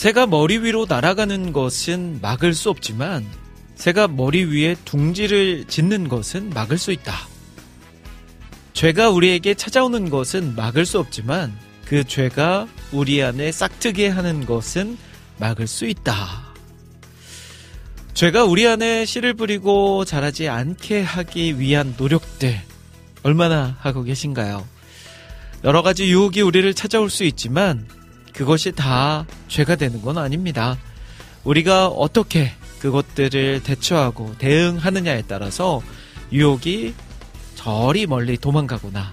새가 머리 위로 날아가는 것은 막을 수 없지만 새가 머리 위에 둥지를 짓는 것은 막을 수 있다. 죄가 우리에게 찾아오는 것은 막을 수 없지만 그 죄가 우리 안에 싹트게 하는 것은 막을 수 있다. 죄가 우리 안에 씨를 뿌리고 자라지 않게 하기 위한 노력들 얼마나 하고 계신가요? 여러 가지 유혹이 우리를 찾아올 수 있지만 그것이 다 죄가 되는 건 아닙니다. 우리가 어떻게 그것들을 대처하고 대응하느냐에 따라서 유혹이 저리 멀리 도망가거나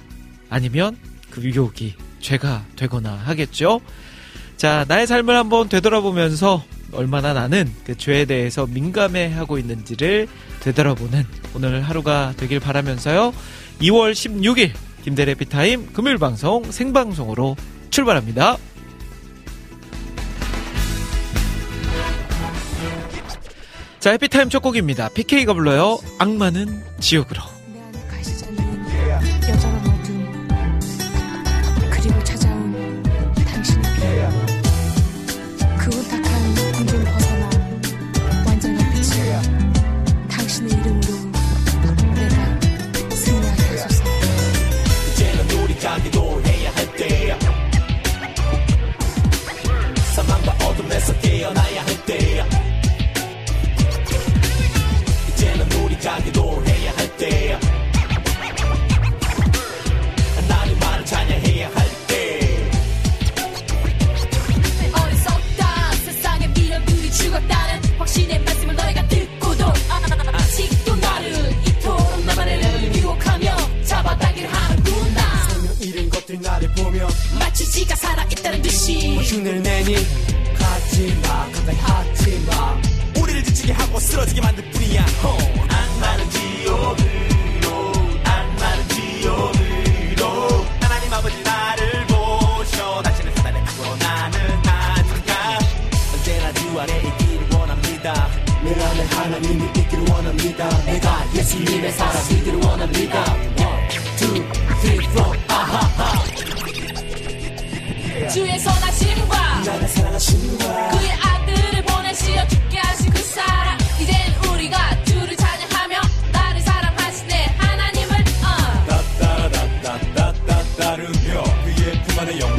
아니면 그 유혹이 죄가 되거나 하겠죠. 자, 나의 삶을 한번 되돌아보면서 얼마나 나는 그 죄에 대해서 민감해 하고 있는지를 되돌아보는 오늘 하루가 되길 바라면서요. 2월 16일 김대래 피타임 금요일 방송 생방송으로 출발합니다. 자, 해피타임 첫 곡입니다. PK가 불러요. 악마는 지옥으로. 것들 나를 보며 마치 지가 살아있다는 듯이 흉내를 내니 가지마 가까이 하지마. 우리를 지치게 하고 쓰러지게 만들 뿐이야. 호. 악마는 지옥으로 악마는 지옥으로. 하나님 아버지 나를 보셔. 당신의 사단의 악으로 나는 아닌가 언제나 주 안에 있기를 원합니다. 내 안에 하나님이 있기를 원합니다. 내가 예수님의 사람이기를 원합니다. One, two, 주의 선하심과 나를 사랑하신다 그의 아들을 보내시어 죽게 하신 그 사랑 이젠 우리가 주를 찬양하며 나를 사랑하시네. 하나님을 어. 그의 품 안에 영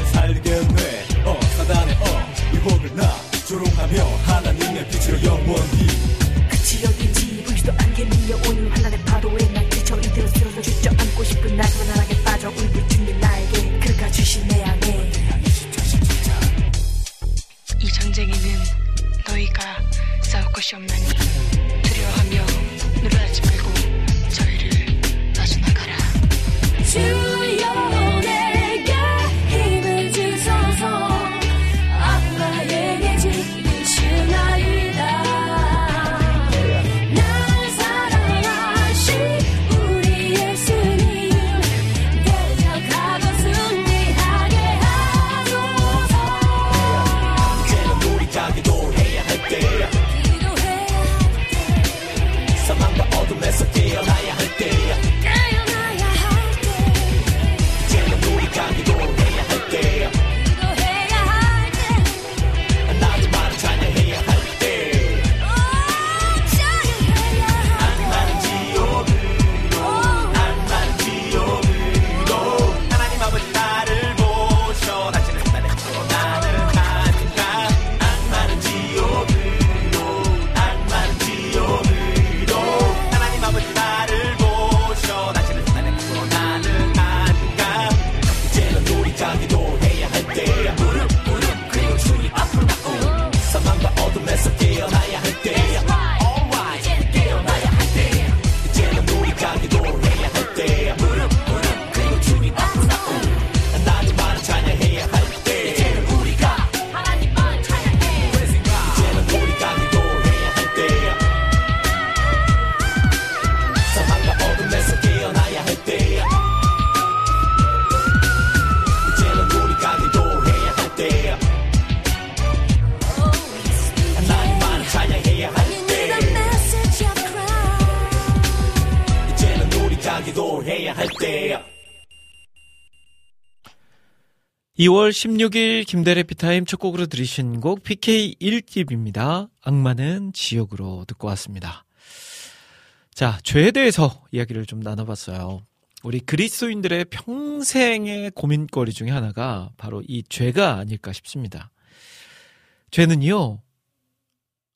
2월 16일 김대래 피타임 첫 곡으로 들으신 곡 PK 1집입니다. 악마는 지옥으로 듣고 왔습니다. 자, 죄에 대해서 이야기를 좀 나눠봤어요. 우리 그리스도인들의 평생의 고민거리 중에 하나가 바로 이 죄가 아닐까 싶습니다. 죄는요,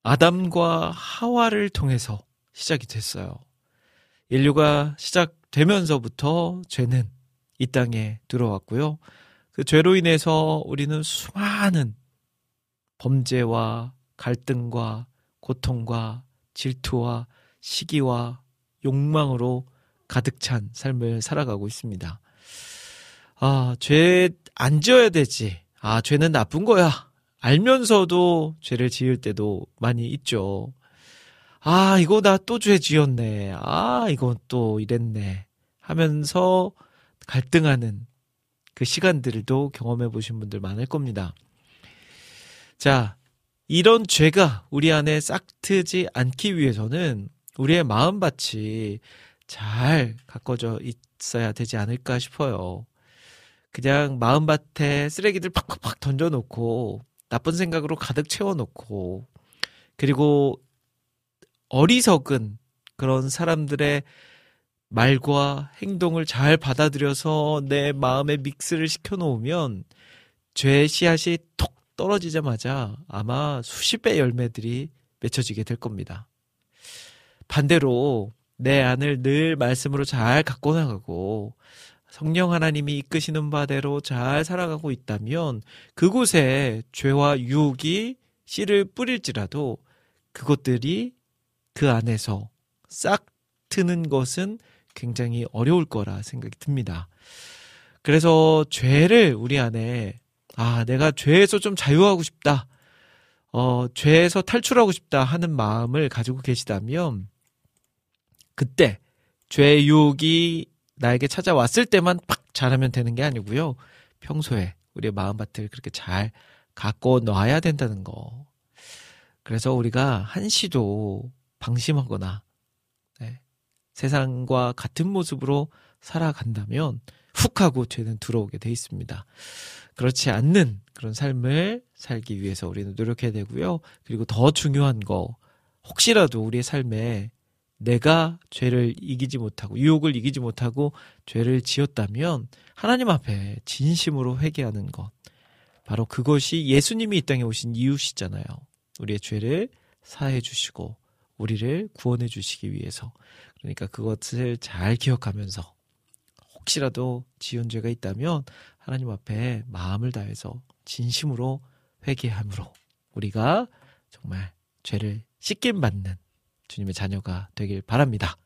아담과 하와를 통해서 시작이 됐어요. 인류가 시작되면서부터 죄는 이 땅에 들어왔고요. 그 죄로 인해서 우리는 수많은 범죄와 갈등과 고통과 질투와 시기와 욕망으로 가득 찬 삶을 살아가고 있습니다. 아, 죄 안 지어야 되지. 아, 죄는 나쁜 거야. 알면서도 죄를 지을 때도 많이 있죠. 아, 이거 나 또 죄 지었네. 아, 이건 또 이랬네. 하면서 갈등하는 그 시간들도 경험해 보신 분들 많을 겁니다. 자, 이런 죄가 우리 안에 싹트지 않기 위해서는 우리의 마음밭이 잘 가꿔져 있어야 되지 않을까 싶어요. 그냥 마음밭에 쓰레기들 팍팍팍 던져놓고 나쁜 생각으로 가득 채워놓고 그리고 어리석은 그런 사람들의 말과 행동을 잘 받아들여서 내 마음에 믹스를 시켜놓으면 죄의 씨앗이 톡 떨어지자마자 아마 수십 배 열매들이 맺혀지게 될 겁니다. 반대로 내 안을 늘 말씀으로 잘 갖고 나가고 성령 하나님이 이끄시는 바대로 잘 살아가고 있다면 그곳에 죄와 유혹이 씨를 뿌릴지라도 그것들이 그 안에서 싹 트는 것은 굉장히 어려울 거라 생각이 듭니다. 그래서 죄를 우리 안에 아, 내가 죄에서 좀 자유하고 싶다. 어, 죄에서 탈출하고 싶다 하는 마음을 가지고 계시다면 그때 죄의 유혹이 나에게 찾아왔을 때만 팍 잘하면 되는 게 아니고요. 평소에 우리의 마음밭을 그렇게 잘 갖고 놔야 된다는 거. 그래서 우리가 한시도 방심하거나 네, 세상과 같은 모습으로 살아간다면 훅 하고 죄는 들어오게 돼 있습니다. 그렇지 않는 그런 삶을 살기 위해서 우리는 노력해야 되고요. 그리고 더 중요한 거, 혹시라도 우리의 삶에 내가 죄를 이기지 못하고, 유혹을 이기지 못하고 죄를 지었다면 하나님 앞에 진심으로 회개하는 것. 바로 그것이 예수님이 이 땅에 오신 이유시잖아요. 우리의 죄를 사해 주시고, 우리를 구원해 주시기 위해서. 그러니까 그것을 잘 기억하면서 혹시라도 지은 죄가 있다면 하나님 앞에 마음을 다해서 진심으로 회개함으로 우리가 정말 죄를 씻김 받는 주님의 자녀가 되길 바랍니다.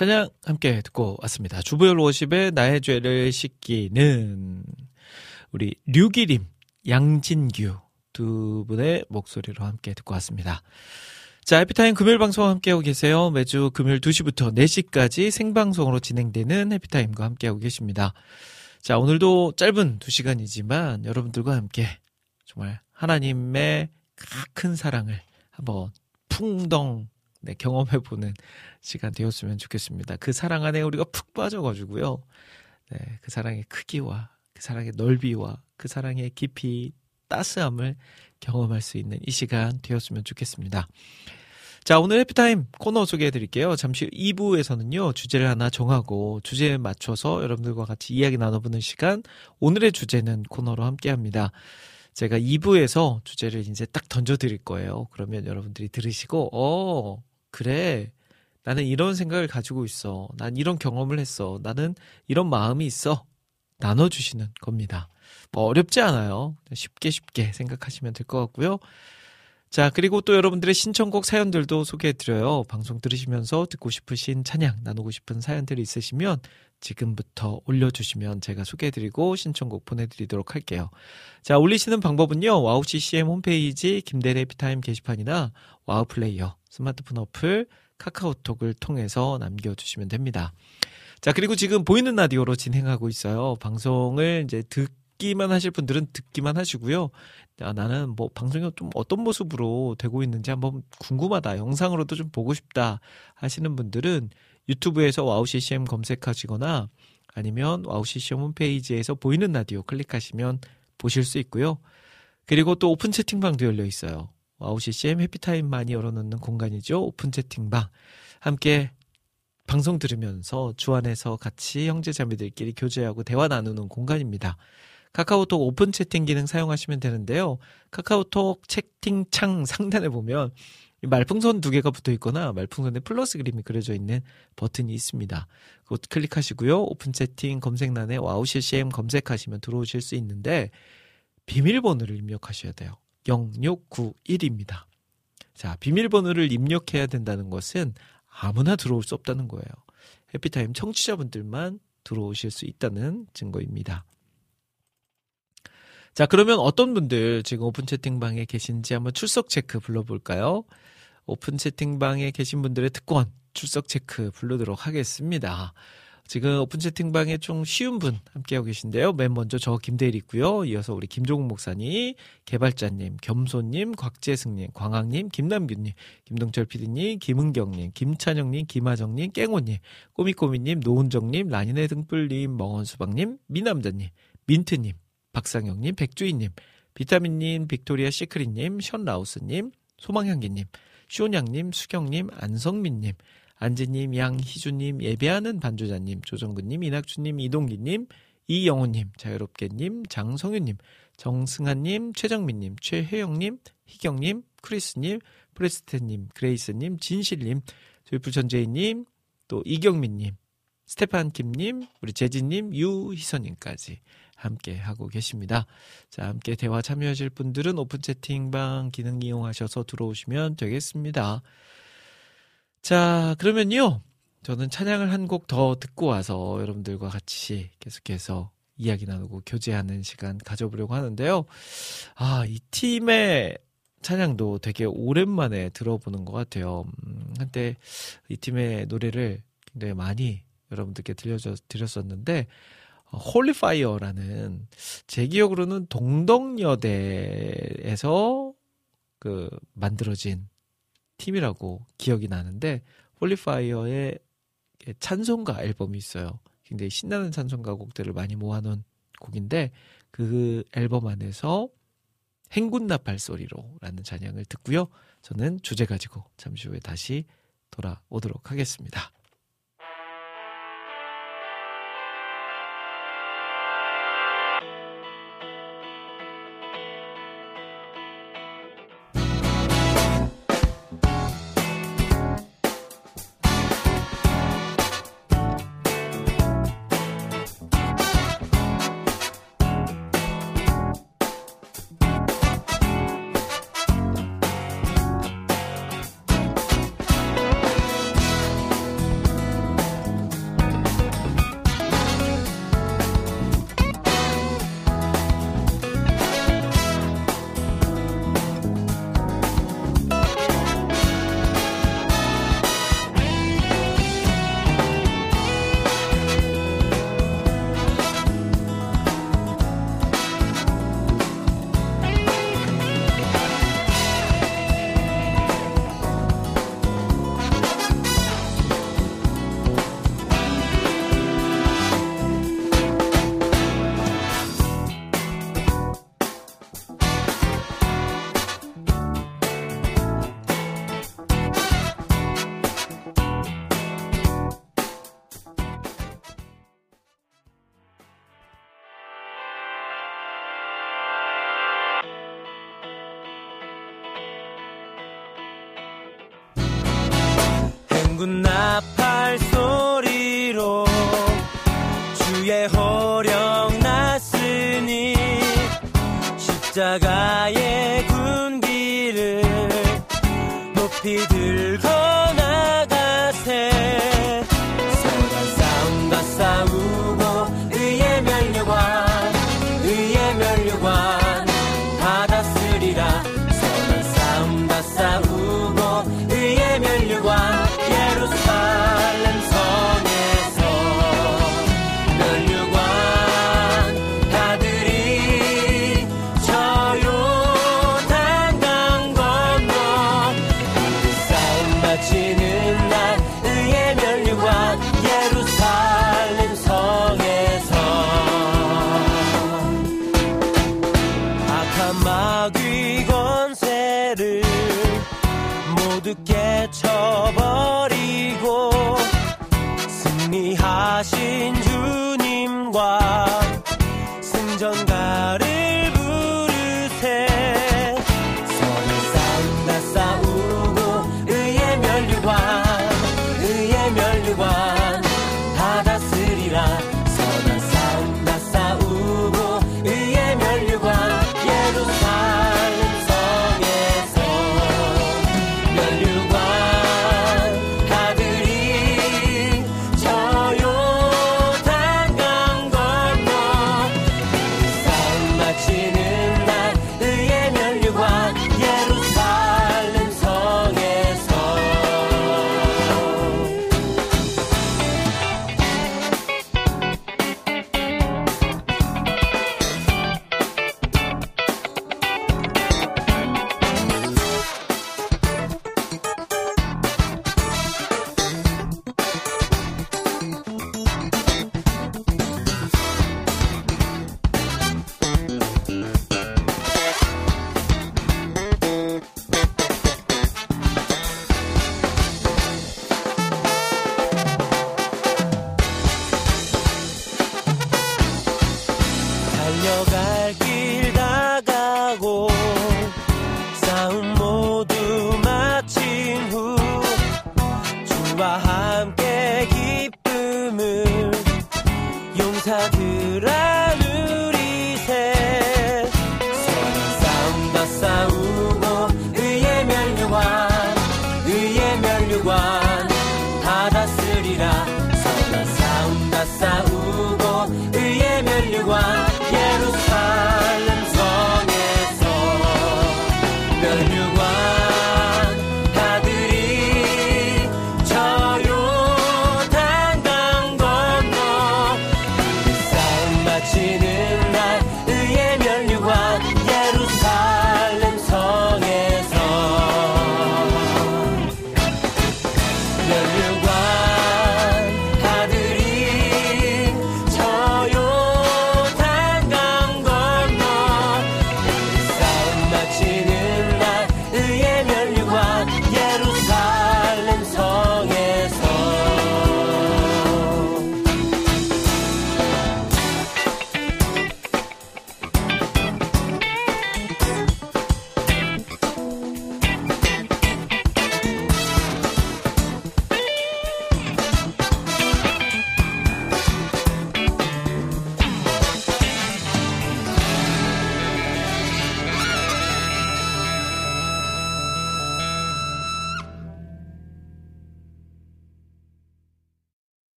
찬양 함께 듣고 왔습니다. 주부열 워십의 나의 죄를 씻기는 우리 류기림, 양진규 두 분의 목소리로 함께 듣고 왔습니다. 자, 해피타임 금요일 방송 함께하고 계세요. 매주 금요일 2시부터 4시까지 생방송으로 진행되는 해피타임과 함께하고 계십니다. 자, 오늘도 짧은 2시간이지만 여러분들과 함께 정말 하나님의 큰 사랑을 한번 풍덩 네, 경험해보는 시간 되었으면 좋겠습니다. 그 사랑 안에 우리가 푹 빠져가지고요. 네, 그 사랑의 크기와 그 사랑의 넓이와 그 사랑의 깊이, 따스함을 경험할 수 있는 이 시간 되었으면 좋겠습니다. 자, 오늘 해피타임 코너 소개해 드릴게요. 잠시 후 2부에서는요, 주제를 하나 정하고 주제에 맞춰서 여러분들과 같이 이야기 나눠보는 시간, 오늘의 주제는 코너로 함께 합니다. 제가 2부에서 주제를 이제 딱 던져 드릴 거예요. 그러면 여러분들이 들으시고, 어, 그래. 나는 이런 생각을 가지고 있어. 난 이런 경험을 했어. 나는 이런 마음이 있어. 나눠주시는 겁니다. 뭐 어렵지 않아요. 쉽게 쉽게 생각하시면 될 것 같고요. 자, 그리고 또 여러분들의 신청곡 사연들도 소개해드려요. 방송 들으시면서 듣고 싶으신 찬양, 나누고 싶은 사연들이 있으시면 지금부터 올려주시면 제가 소개해드리고 신청곡 보내드리도록 할게요. 자, 올리시는 방법은요. 와우 CCM 홈페이지 김대일의 해피타임 게시판이나 와우 플레이어, 스마트폰 어플, 카카오톡을 통해서 남겨주시면 됩니다. 자, 그리고 지금 보이는 라디오로 진행하고 있어요. 방송을 이제 듣기만 하실 분들은 듣기만 하시고요. 아, 나는 뭐 방송이 좀 어떤 모습으로 되고 있는지 한번 궁금하다. 영상으로도 좀 보고 싶다 하시는 분들은 유튜브에서 와우 CCM 검색하시거나 아니면 WOW CCM 홈페이지에서 보이는 라디오 클릭하시면 보실 수 있고요. 그리고 또 오픈 채팅방도 열려 있어요. 와우 CCM 해피타임많이 열어놓는 공간이죠. 오픈 채팅방. 함께 방송 들으면서 주안에서 같이 형제자매들끼리 교제하고 대화 나누는 공간입니다. 카카오톡 오픈 채팅 기능 사용하시면 되는데요. 카카오톡 채팅창 상단에 보면 말풍선 두 개가 붙어 있거나 말풍선에 플러스 그림이 그려져 있는 버튼이 있습니다. 그것 클릭하시고요. 오픈 채팅 검색란에 WOW CCM 검색하시면 들어오실 수 있는데 비밀번호를 입력하셔야 돼요. 0691입니다. 자, 비밀번호를 입력해야 된다는 것은 아무나 들어올 수 없다는 거예요. Happy Time 청취자분들만 들어오실 수 있다는 증거입니다. 자, 그러면 어떤 분들 지금 오픈 채팅방에 계신지 한번 출석 체크 불러볼까요? 오픈 채팅방에 계신 분들의 특권 출석 체크 불러도록 하겠습니다. 지금 오픈 채팅방에 좀 쉬운 분 함께하고 계신데요. 맨 먼저 저 김대일 있고요. 이어서 우리 김종국 목사님, 개발자님, 겸손님, 곽재승님, 광학님, 김남균님, 김동철 PD님, 김은경님, 김찬영님, 김하정님, 깽호님, 꼬미꼬미님, 노은정님, 라니네 등불님, 멍원수박님, 미남자님, 민트님, 박상영님, 백주희님, 비타민님, 빅토리아 시크릿님, 션라우스님, 소망향기님, 쇼냥님, 수경님, 안성민님, 안지님, 양희주님, 예배하는 반주자님, 조정근님, 이낙주님, 이동기님, 이영호님, 자유롭게님, 장성윤님, 정승한님, 최정민님, 최혜영님, 희경님, 크리스님, 프레스테님, 그레이스님, 진실님, 조이풀전재희님, 또 이경민님, 스테판 김님, 우리 재진님, 유희선님까지 함께 하고 계십니다. 자, 함께 대화 참여하실 분들은 오픈 채팅방 기능 이용하셔서 들어오시면 되겠습니다. 자, 그러면요. 저는 찬양을 한 곡 더 듣고 와서 여러분들과 같이 계속해서 이야기 나누고 교제하는 시간 가져보려고 하는데요. 아, 이 팀의 찬양도 되게 오랜만에 들어보는 것 같아요. 음, 한때 이 팀의 노래를 굉장히 많이 여러분들께 들려줘, 드렸었는데, Holy Fire라는 제 기억으로는 동덕여대에서 그 만들어진 팀이라고 기억이 나는데 Holy Fire의 찬송가 앨범이 있어요. 굉장히 신나는 찬송가 곡들을 많이 모아놓은 곡인데 그 앨범 안에서 행군 나팔 소리로라는 찬양을 듣고요. 저는 주제 가지고 잠시 후에 다시 돌아오도록 하겠습니다.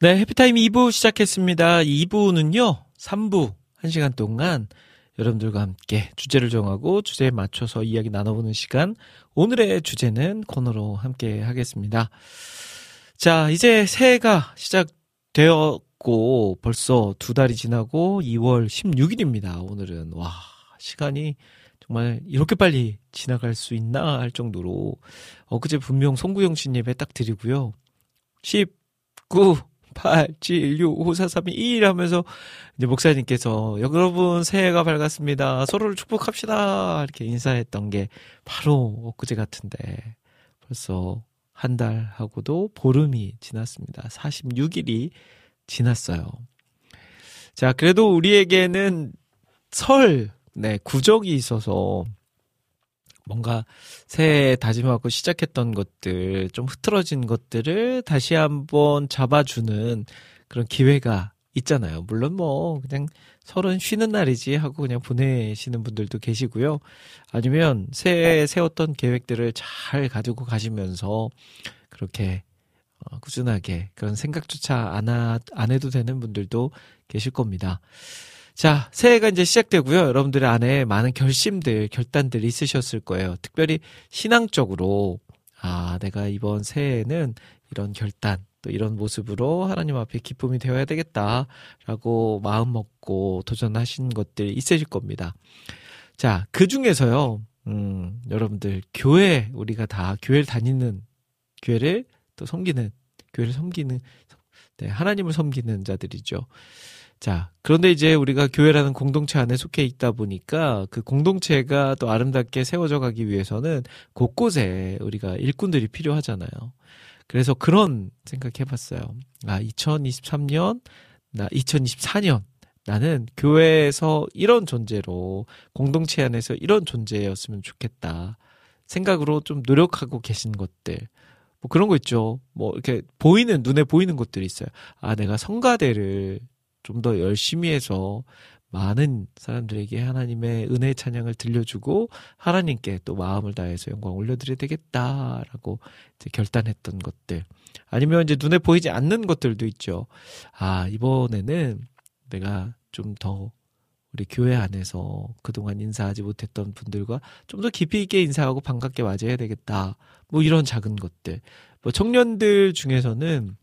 네, 해피타임 2부 시작했습니다. 2부는요, 3부 1시간 동안 여러분들과 함께 주제를 정하고 주제에 맞춰서 이야기 나눠보는 시간. 오늘의 주제는 코너로 함께 하겠습니다. 자, 이제 새해가 시작되었고 벌써 두 달이 지나고 2월 16일입니다. 오늘은. 와, 시간이 정말 이렇게 빨리 지나갈 수 있나 할 정도로 엊그제 분명 송구영 씨 예배 딱 드리고요. 19, 8, 7, 6, 5, 4, 3, 2, 1 하면서 이제 목사님께서 여러분 새해가 밝았습니다. 서로를 축복합시다. 이렇게 인사했던 게 바로 엊그제 같은데 벌써 한 달 하고도 보름이 지났습니다. 46일이 지났어요. 자, 그래도 우리에게는 설, 네, 구적이 있어서 뭔가 새해 다짐하고 시작했던 것들, 좀 흐트러진 것들을 다시 한번 잡아주는 그런 기회가 있잖아요. 물론 뭐, 그냥 설은 쉬는 날이지 하고 그냥 보내시는 분들도 계시고요. 아니면 새해 세웠던 계획들을 잘 가지고 가시면서 그렇게 어, 꾸준하게 그런 생각조차 안, 하, 안 해도 되는 분들도 계실 겁니다. 자, 새해가 이제 시작되고요. 여러분들의 안에 많은 결심들, 결단들이 있으셨을 거예요. 특별히 신앙적으로, 아, 내가 이번 새해에는 이런 결단, 또 이런 모습으로 하나님 앞에 기쁨이 되어야 되겠다라고 마음 먹고 도전하신 것들이 있으실 겁니다. 자, 그 중에서요, 음, 여러분들, 교회, 우리가 다 교회를 다니는, 교회를 또 섬기는, 교회를 섬기는, 네, 하나님을 섬기는 자들이죠. 자, 그런데 이제 우리가 교회라는 공동체 안에 속해 있다 보니까 그 공동체가 또 아름답게 세워져 가기 위해서는 곳곳에 우리가 일꾼들이 필요하잖아요. 그래서 그런 생각 해 봤어요. 아, 2023년, 나 2024년, 나는 교회에서 이런 존재로, 공동체 안에서 이런 존재였으면 좋겠다. 생각으로 좀 노력하고 계신 것들. 뭐 그런 거 있죠. 뭐 이렇게 보이는, 눈에 보이는 것들이 있어요. 아, 내가 성가대를 좀 더 열심히 해서 많은 사람들에게 하나님의 은혜의 찬양을 들려주고 하나님께 또 마음을 다해서 영광 올려드려야 되겠다라고 이제 결단했던 것들 아니면 이제 눈에 보이지 않는 것들도 있죠. 아 이번에는 내가 좀 더 우리 교회 안에서 그동안 인사하지 못했던 분들과 좀 더 깊이 있게 인사하고 반갑게 맞이해야 되겠다. 뭐 이런 작은 것들. 뭐 청년들 중에서는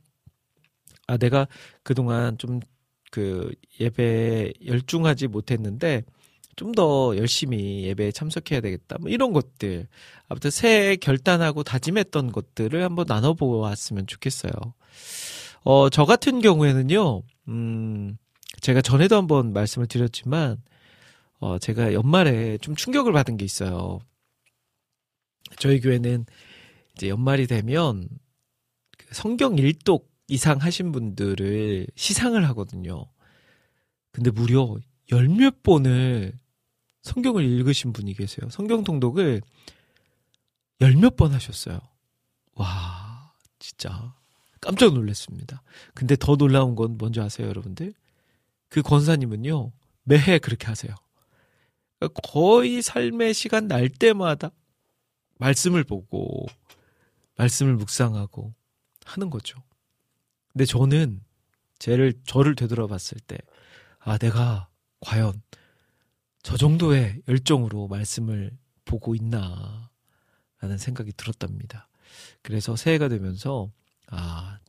아 내가 그동안 좀 그 예배에 열중하지 못했는데 좀 더 열심히 예배에 참석해야 되겠다. 뭐 이런 것들. 아무튼 새해 결단하고 다짐했던 것들을 한번 나눠보았으면 좋겠어요. 어, 저 같은 경우에는요, 음, 제가 전에도 한번 말씀을 드렸지만, 어, 제가 연말에 좀 충격을 받은 게 있어요. 저희 교회는 이제 연말이 되면 그 성경 일독 이상 하신 분들을 시상을 하거든요. 근데 무려 열 몇 번을 성경을 읽으신 분이 계세요. 성경 통독을 열 몇 번 하셨어요. 와, 진짜 깜짝 놀랐습니다. 근데 더 놀라운 건 뭔지 아세요, 여러분들? 그 권사님은요, 매해 그렇게 하세요. 그러니까 거의 삶의 시간 날 때마다 말씀을 보고, 말씀을 묵상하고 하는 거죠. 근데 저는 쟤를 저를 되돌아봤을 때 아, 내가 과연 저 정도의 열정으로 말씀을 보고 있나 라는 생각이 들었답니다. 그래서 새해가 되면서 아,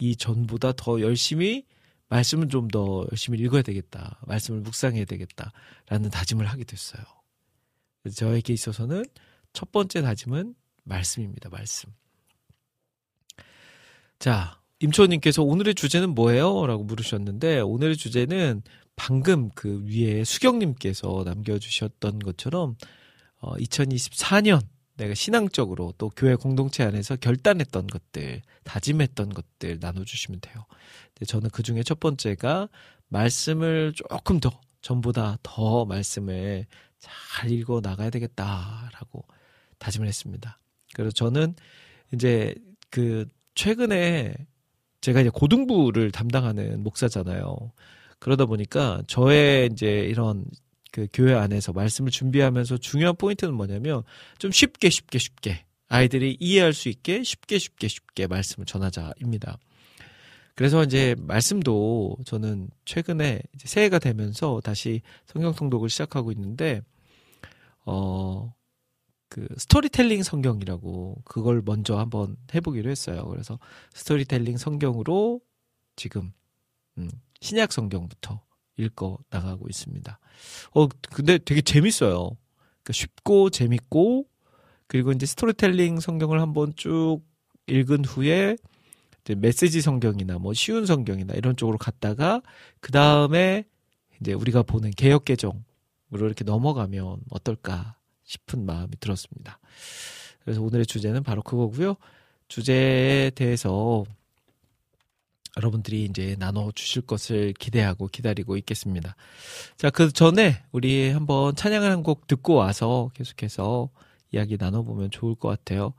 이 전보다 더 열심히 말씀을 좀 더 열심히 읽어야 되겠다. 말씀을 묵상해야 되겠다 라는 다짐을 하게 됐어요. 저에게 있어서는 첫 번째 다짐은 말씀입니다. 말씀. 자, 임초님께서 오늘의 주제는 뭐예요? 라고 물으셨는데, 오늘의 주제는 방금 그 위에 수경님께서 남겨주셨던 것처럼, 어, 2024년 내가 신앙적으로 또 교회 공동체 안에서 결단했던 것들, 다짐했던 것들 나눠주시면 돼요. 근데 저는 그 중에 첫 번째가 말씀을 조금 더, 전보다 더 말씀을 잘 읽어 나가야 되겠다라고 다짐을 했습니다. 그래서 저는 이제 그 최근에 제가 이제 고등부를 담당하는 목사잖아요. 그러다 보니까 저의 이제 이런 그 교회 안에서 말씀을 준비하면서 중요한 포인트는 뭐냐면 좀 쉽게 쉽게 쉽게 아이들이 이해할 수 있게 쉽게 쉽게 쉽게 말씀을 전하자입니다. 그래서 이제 말씀도 저는 최근에 새해가 되면서 다시 성경 통독을 시작하고 있는데 어, 그 스토리텔링 성경이라고 그걸 먼저 한번 해보기로 했어요. 그래서 스토리텔링 성경으로 지금 음, 신약 성경부터 읽어 나가고 있습니다. 어 근데 되게 재밌어요. 그러니까 쉽고 재밌고 그리고 이제 스토리텔링 성경을 한번 쭉 읽은 후에 이제 메시지 성경이나 뭐 쉬운 성경이나 이런 쪽으로 갔다가 그 다음에 이제 우리가 보는 개혁 개정으로 이렇게 넘어가면 어떨까 싶은 마음이 들었습니다. 그래서 오늘의 주제는 바로 그거고요. 주제에 대해서 여러분들이 이제 나눠 주실 것을 기대하고 기다리고 있겠습니다. 자, 그 전에 우리 한번 찬양을 한 곡 듣고 와서 계속해서 이야기 나눠보면 좋을 것 같아요.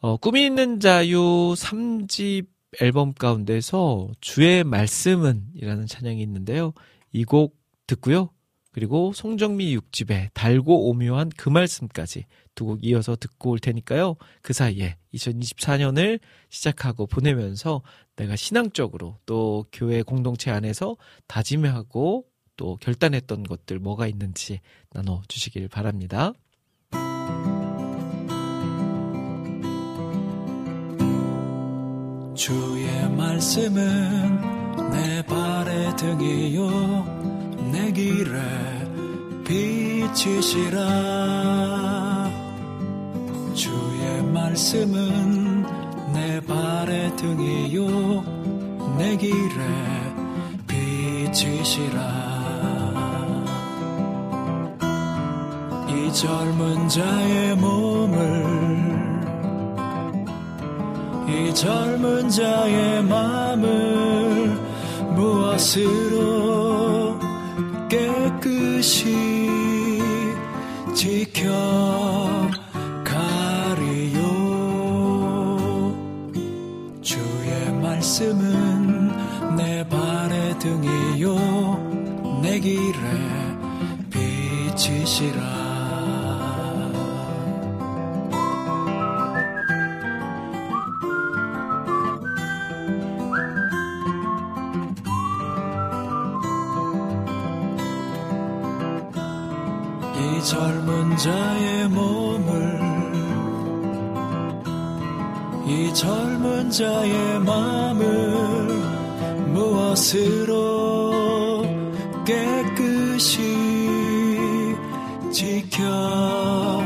어, 꿈이 있는 자유 3집 앨범 가운데서 주의 말씀은 이라는 찬양이 있는데요. 이 곡 듣고요. 그리고 송정미 6집에 달고 오묘한 그 말씀까지 두 곡 이어서 듣고 올 테니까요. 그 사이에 2024년을 시작하고 보내면서 내가 신앙적으로 또 교회 공동체 안에서 다짐하고 또 결단했던 것들 뭐가 있는지 나눠 주시길 바랍니다. 주의 말씀은 내 발의 등이요 내 길에 빛이시라 주의 말씀은 내 발의 등이요. 내 길에 빛이시라 이 젊은 자의 몸을 이 젊은 자의 마음을 무엇으로 깨끗이 지켜가리요. 주의 말씀은 내 발의 등이요. 내 길에 빛이시라 젊은 자의 몸을 이 젊은 자의 마음을 무엇으로 깨끗이 지켜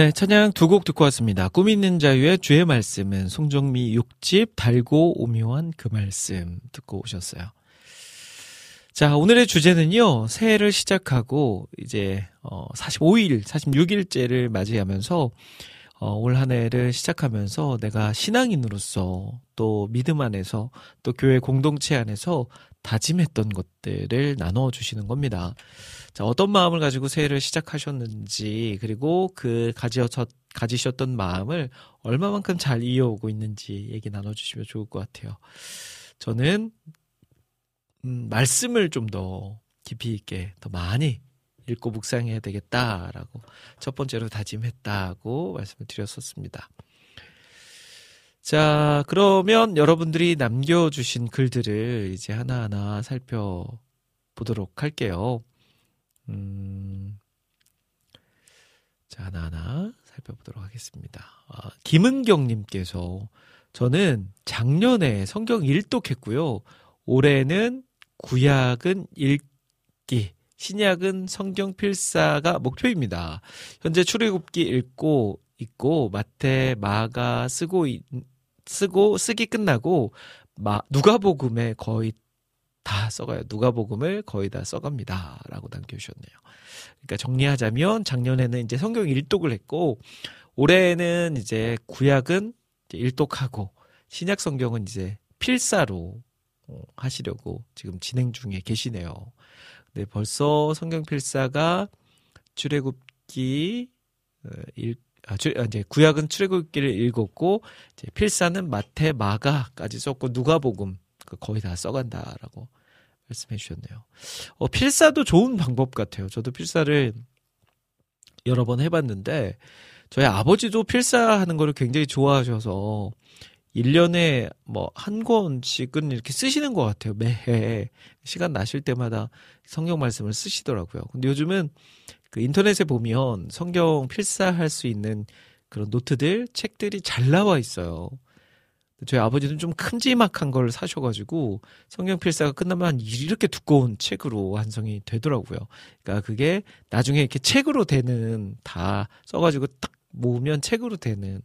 네, 찬양 두 곡 듣고 왔습니다. 꿈 있는 자유의 주의 말씀은 송정미 6집 달고 오묘한 그 말씀 듣고 오셨어요. 자, 오늘의 주제는요, 새해를 시작하고 이제, 어, 45일, 46일째를 맞이하면서, 어, 올 한 해를 시작하면서 내가 신앙인으로서 또 믿음 안에서 또 교회 공동체 안에서 다짐했던 것들을 나눠 주시는 겁니다. 자, 어떤 마음을 가지고 새해를 시작하셨는지, 그리고 그 가지셨, 가지셨던 마음을 얼마만큼 잘 이어오고 있는지 얘기 나눠 주시면 좋을 것 같아요. 저는, 음, 말씀을 좀 더 깊이 있게, 더 많이 읽고 묵상해야 되겠다라고 첫 번째로 다짐했다고 말씀을 드렸었습니다. 자, 그러면 여러분들이 남겨주신 글들을 이제 하나하나 살펴보도록 할게요. 음, 자, 하나하나 살펴보도록 하겠습니다. 아, 김은경님께서 저는 작년에 성경 1독했고요. 올해는 구약은 읽기, 신약은 성경 필사가 목표입니다. 현재 출애굽기 읽고 있고 마태, 마가 쓰고 있, 쓰고 쓰기 끝나고 마, 누가복음에 거의 다 써가요. 누가복음을 거의 다 써갑니다라고 남겨주셨네요. 그러니까 정리하자면 작년에는 이제 성경 1독을 했고 올해는 이제 구약은 이제 1독하고 신약 성경은 이제 필사로 어, 하시려고 지금 진행 중에 계시네요. 네, 벌써 성경 필사가 출애굽기 어, 일 아, 주, 아, 이제 구약은 출애굽기를 읽었고 이제 필사는 마태, 마가까지 썼고 누가복음 그 거의 다 써간다라고 말씀해 주셨네요. 어, 필사도 좋은 방법 같아요. 저도 필사를 여러 번 해봤는데 저희 아버지도 필사하는 거를 굉장히 좋아하셔서 1년에 뭐 한 권씩은 이렇게 쓰시는 것 같아요. 매해. 시간 나실 때마다 성경 말씀을 쓰시더라고요. 근데 요즘은 그 인터넷에 보면 성경 필사할 수 있는 그런 노트들, 책들이 잘 나와 있어요. 저희 아버지는 좀 큼지막한 걸 사셔가지고 성경 필사가 끝나면 이렇게 두꺼운 책으로 완성이 되더라고요. 그러니까 그게 나중에 이렇게 책으로 되는 다 써가지고 딱 모으면 책으로 되는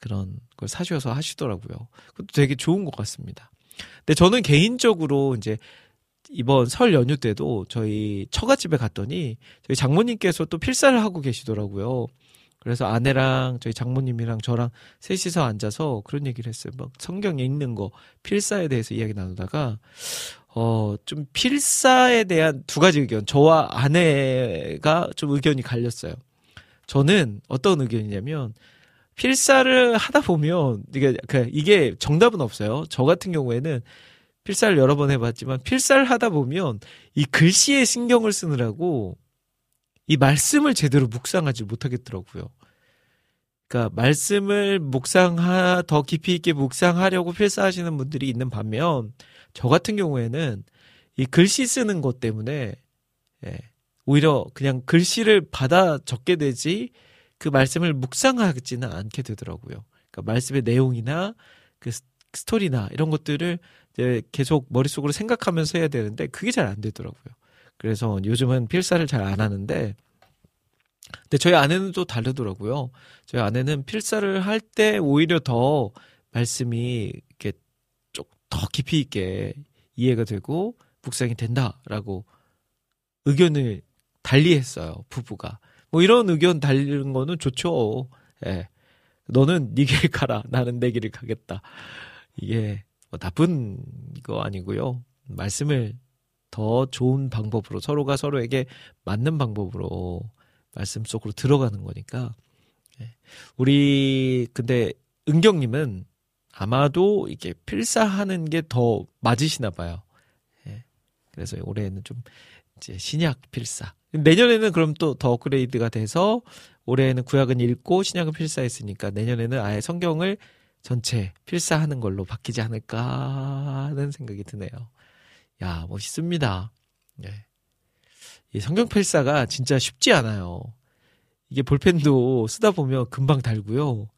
그런 걸 사셔서 하시더라고요. 그것도 되게 좋은 것 같습니다. 근데 저는 개인적으로 이제 이번 설 연휴 때도 저희 처갓집에 갔더니 저희 장모님께서 또 필사를 하고 계시더라고요. 그래서 아내랑 저희 장모님이랑 저랑 셋이서 앉아서 그런 얘기를 했어요. 막 성경에 있는 거 필사에 대해서 이야기 나누다가 어 좀 필사에 대한 두 가지 의견. 저와 아내가 좀 의견이 갈렸어요. 저는 어떤 의견이냐면 필사를 하다 보면 이게 그 이게 정답은 없어요. 저 같은 경우에는 필사를 여러 번 해봤지만 필사를 하다 보면 이 글씨에 신경을 쓰느라고 이 말씀을 제대로 묵상하지 못하겠더라고요. 그러니까 말씀을 묵상하 더 깊이 있게 묵상하려고 필사하시는 분들이 있는 반면 저 같은 경우에는 이 글씨 쓰는 것 때문에 예, 오히려 그냥 글씨를 받아 적게 되지 그 말씀을 묵상하지는 않게 되더라고요. 그러니까 말씀의 내용이나 그 스토리나 이런 것들을 이제 계속 머릿속으로 생각하면서 해야 되는데 그게 잘 안 되더라고요. 그래서 요즘은 필사를 잘 안 하는데 근데 저희 아내는 또 다르더라고요. 저희 아내는 필사를 할 때 오히려 더 말씀이 이렇게 좀더 깊이 있게 이해가 되고 묵상이 된다라고 의견을 달리했어요. 부부가. 뭐 이런 의견 달리는 거는 좋죠. 예. 너는 네 길 가라. 나는 내 길을 가겠다. 이게 뭐 나쁜 거 아니고요. 말씀을 더 좋은 방법으로 서로가 서로에게 맞는 방법으로 말씀 속으로 들어가는 거니까. 예. 우리 근데 은경님은 아마도 이게 필사하는 게 더 맞으시나 봐요. 예. 그래서 올해는 좀 이제 신약 필사. 내년에는 그럼 또 더 업그레이드가 돼서 올해는 구약은 읽고 신약은 필사했으니까 내년에는 아예 성경을 전체 필사하는 걸로 바뀌지 않을까 하는 생각이 드네요. 야, 멋있습니다. 예. 이 성경 필사가 진짜 쉽지 않아요. 이게 볼펜도 쓰다 보면 금방 닳고요.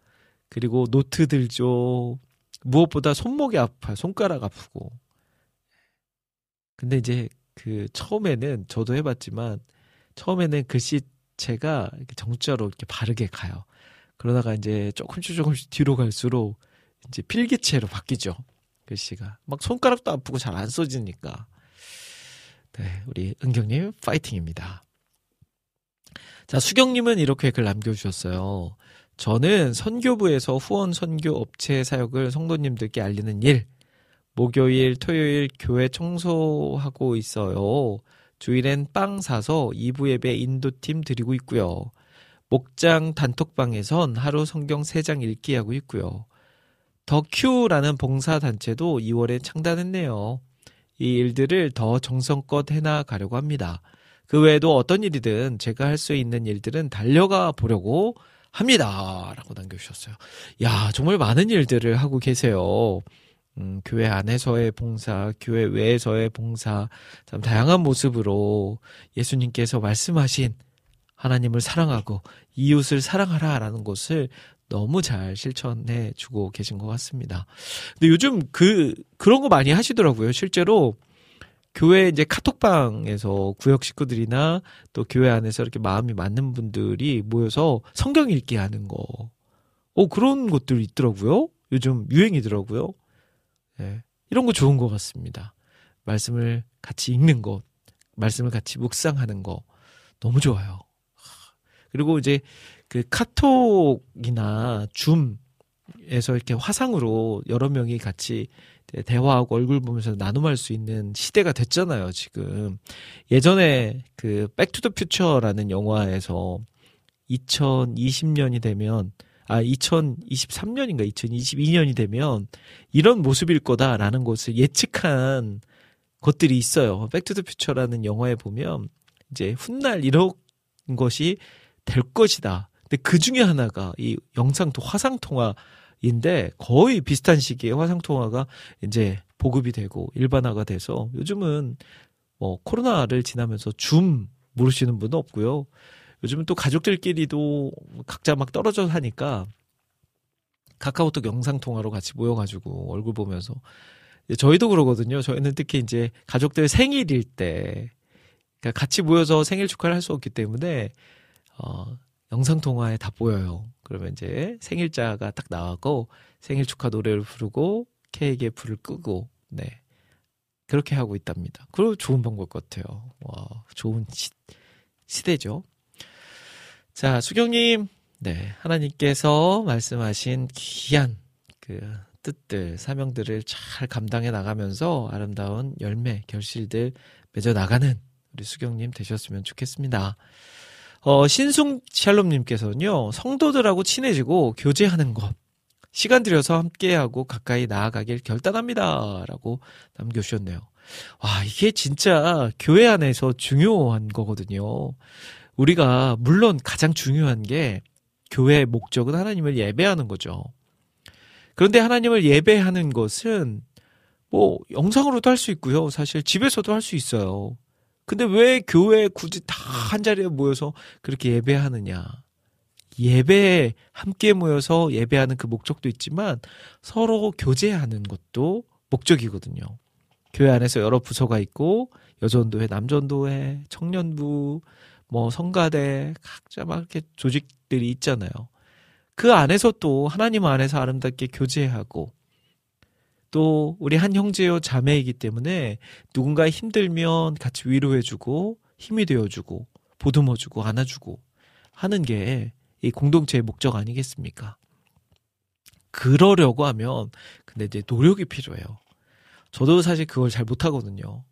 그리고 노트 들죠. 무엇보다 손목이 아파요. 손가락 아프고. 근데 이제 그 처음에는 저도 해봤지만 처음에는 글씨체가 정자로 이렇게 바르게 가요. 그러다가 이제 조금씩 조금씩 뒤로 갈수록 이제 필기체로 바뀌죠. 글씨가 막 손가락도 아프고 잘 안 써지니까. 네, 우리 은경님 파이팅입니다. 자, 수경님은 이렇게 글 남겨주셨어요. 저는 선교부에서 후원 선교 업체 사역을 성도님들께 알리는 일, 목요일, 토요일 교회 청소하고 있어요. 주일엔 빵 사서 2부 예배 인도팀 드리고 있고요. 목장 단톡방에선 하루 성경 3장 읽기 하고 있고요. 더 큐라는 봉사단체도 2월에 창단했네요. 이 일들을 더 정성껏 해나가려고 합니다. 그 외에도 어떤 일이든 제가 할 수 있는 일들은 달려가 보려고 합니다. 라고 남겨주셨어요. 야, 정말 많은 일들을 하고 계세요. 음, 교회 안에서의 봉사, 교회 외에서의 봉사, 참 다양한 모습으로 예수님께서 말씀하신 하나님을 사랑하고 이웃을 사랑하라 라는 것을 너무 잘 실천해 주고 계신 것 같습니다. 근데 요즘 그, 그런 거 많이 하시더라고요. 실제로 교회 이제 카톡방에서 구역 식구들이나 또 교회 안에서 이렇게 마음이 맞는 분들이 모여서 성경 읽기 하는 거. 어, 그런 것들 있더라고요. 요즘 유행이더라고요. 예. 이런 거 좋은 것 같습니다. 말씀을 같이 읽는 것, 말씀을 같이 묵상하는 거. 너무 좋아요. 그리고 이제 그 카톡이나 Zoom에서 이렇게 화상으로 여러 명이 같이 대화하고 얼굴 보면서 나눔할 수 있는 시대가 됐잖아요, 지금. 예전에 그 Back to the Future라는 영화에서 2020년이 되면 아 2023년인가 2022년이 되면 이런 모습일 거다라는 것을 예측한 것들이 있어요. Back to the Future라는 영화에 보면 이제 훗날 이런 것이 될 것이다. 근데 그 중에 하나가 이 영상 또 화상 통화인데 거의 비슷한 시기에 화상 통화가 이제 보급이 되고 일반화가 돼서 요즘은 뭐 코로나를 지나면서 줌 모르시는 분은 없고요. 요즘은 또 가족들끼리도 각자 막 떨어져 하니까 카카오톡 영상 통화로 같이 모여가지고 얼굴 보면서 저희도 그러거든요. 저희는 특히 이제 가족들 생일일 때 그러니까 같이 모여서 생일 축하를 할 수 없기 때문에 어, 영상 통화에 다 보여요. 그러면 이제 생일자가 딱 나가고 생일 축하 노래를 부르고 케이크에 불을 끄고 네 그렇게 하고 있답니다. 그리고 좋은 방법 같아요. 와 좋은 시, 시대죠. 자 수경님 네 하나님께서 말씀하신 귀한 그 뜻들 사명들을 잘 감당해 나가면서 아름다운 열매 결실들 맺어 나가는 우리 수경님 되셨으면 좋겠습니다. 어, 신승 샬롬님께서는요, 성도들하고 친해지고 교제하는 것, 시간 들여서 함께하고 가까이 나아가길 결단합니다. 라고 남겨주셨네요. 와, 이게 진짜 교회 안에서 중요한 거거든요. 우리가, 물론 가장 중요한 게 교회의 목적은 하나님을 예배하는 거죠. 그런데 하나님을 예배하는 것은 뭐 영상으로도 할 수 있고요. 사실 집에서도 할 수 있어요. 근데 왜 교회 굳이 다 한 자리에 모여서 그렇게 예배하느냐? 예배에 함께 모여서 예배하는 그 목적도 있지만 서로 교제하는 것도 목적이거든요. 교회 안에서 여러 부서가 있고 여전도회, 남전도회, 청년부, 뭐 성가대 각자 막 이렇게 조직들이 있잖아요. 그 안에서 또 하나님 안에서 아름답게 교제하고 또 우리 한 형제요 자매이기 때문에 누군가 힘들면 같이 위로해주고 힘이 되어주고 보듬어주고 안아주고 하는 게 이 공동체의 목적 아니겠습니까? 그러려고 하면 근데 이제 노력이 필요해요. 저도 사실 그걸 잘 못하거든요.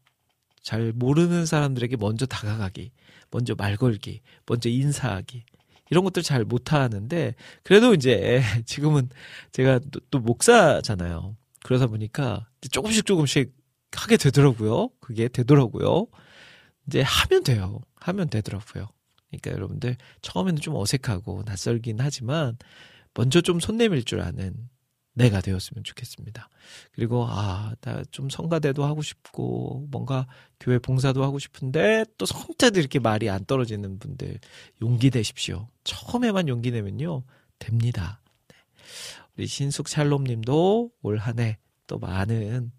잘 모르는 사람들에게 먼저 다가가기, 먼저 말 걸기, 먼저 인사하기. 이런 것들 잘 못하는데, 그래도 이제 지금은 제가 또, 또 목사잖아요. 그러다 보니까 조금씩 조금씩 하게 되더라고요. 그게 되더라고요. 이제 하면 돼요. 하면 되더라고요. 그러니까 여러분들 처음에는 좀 어색하고 낯설긴 하지만 먼저 좀 손 내밀 줄 아는 내가 되었으면 좋겠습니다. 그리고 아, 나 좀 성가대도 하고 싶고 뭔가 교회 봉사도 하고 싶은데 또 성자도 이렇게 말이 안 떨어지는 분들 용기 내십시오. 처음에만 용기 내면요 됩니다. 네. 우리 신숙 샬롬님도 올 한 해 또 많은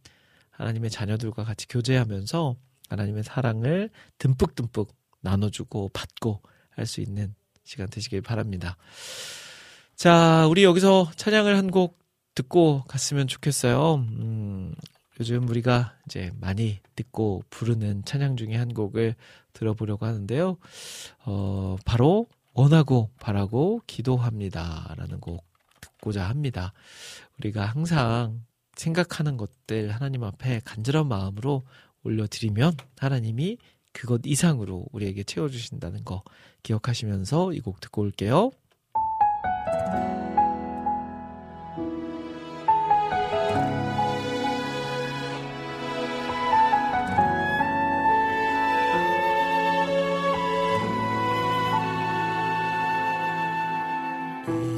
하나님의 자녀들과 같이 교제하면서 하나님의 사랑을 듬뿍듬뿍 나눠주고 받고 할 수 있는 시간 되시길 바랍니다. 자, 우리 여기서 찬양을 한 곡 듣고 갔으면 좋겠어요. 음, 요즘 우리가 이제 많이 듣고 부르는 찬양 중에 한 곡을 들어보려고 하는데요. 어, 바로 원하고 바라고 기도합니다. 라는 곡 듣고자 합니다. 우리가 항상 생각하는 것들 하나님 앞에 간절한 마음으로 올려드리면 하나님이 그것 이상으로 우리에게 채워주신다는 거 기억하시면서 이 곡 듣고 올게요.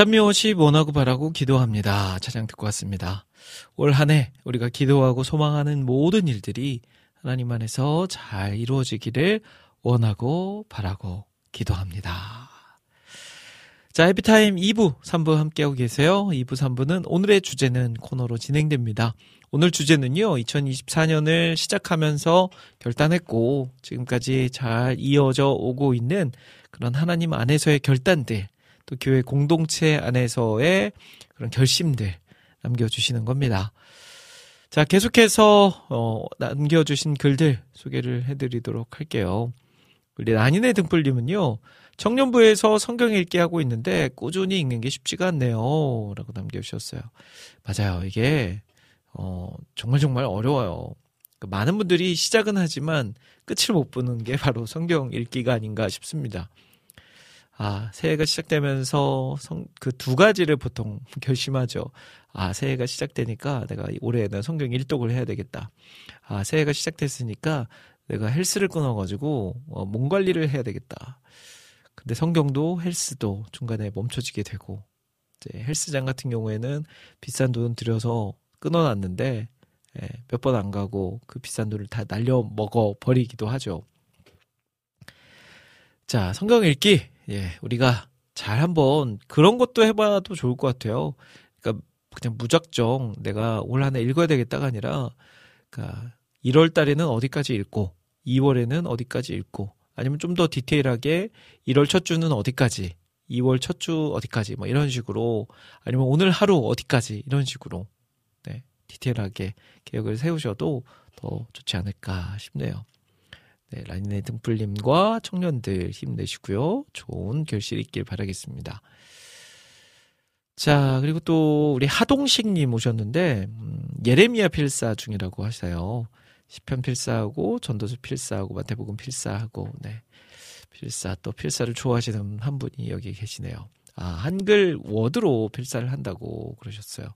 찬미옷이 원하고 바라고 기도합니다. 차장 듣고 왔습니다. 올 한 해 우리가 기도하고 소망하는 모든 일들이 하나님 안에서 잘 이루어지기를 원하고 바라고 기도합니다. 자, 해피타임 2부, 3부 함께하고 계세요. 2부, 3부는 오늘의 주제는 코너로 진행됩니다. 오늘 주제는요, 2024년을 시작하면서 결단했고, 지금까지 잘 이어져 오고 있는 그런 하나님 안에서의 결단들, 또 교회 공동체 안에서의 그런 결심들 남겨주시는 겁니다. 자, 계속해서, 어, 남겨주신 글들 소개를 해드리도록 할게요. 우리 라니네 등불님은요, 청년부에서 성경 읽기 하고 있는데 꾸준히 읽는 게 쉽지가 않네요. 라고 남겨주셨어요. 맞아요. 이게, 어, 정말 정말 어려워요. 그 많은 분들이 시작은 하지만 끝을 못 보는 게 바로 성경 읽기가 아닌가 싶습니다. 아, 새해가 시작되면서 성, 그두 가지를 보통 결심하죠. 아, 새해가 시작되니까 내가 올해는 성경 일독을 해야 되겠다. 아, 새해가 시작됐으니까 내가 헬스를 끊어가지고, 어, 몸 관리를 해야 되겠다. 근데 성경도 헬스도 중간에 멈춰지게 되고, 이제 헬스장 같은 경우에는 비싼 돈 들여서 끊어놨는데, 예, 몇 번 안 가고 그 비싼 돈을 다 날려 먹어 버리기도 하죠. 자, 성경 읽기. 예, 우리가 잘 한번 그런 것도 해봐도 좋을 것 같아요. 그러니까 그냥 무작정 내가 올 한 해 읽어야 되겠다가 아니라, 그러니까 1월 달에는 어디까지 읽고, 2월에는 어디까지 읽고, 아니면 좀 더 디테일하게 1월 첫 주는 어디까지, 2월 첫 주 어디까지, 뭐 이런 식으로, 아니면 오늘 하루 어디까지, 이런 식으로, 네, 디테일하게 계획을 세우셔도 더 좋지 않을까 싶네요. 네, 라니네 등불님과 청년들 힘내시고요. 좋은 결실 있길 바라겠습니다. 자, 그리고 또 우리 하동식님 오셨는데 음, 예레미야 필사 중이라고 하셔요. 시편 필사하고 전도서 필사하고 마태복음 필사하고 네. 필사 또 필사를 좋아하시는 한 분이 여기 계시네요. 아, 한글 워드로 필사를 한다고 그러셨어요.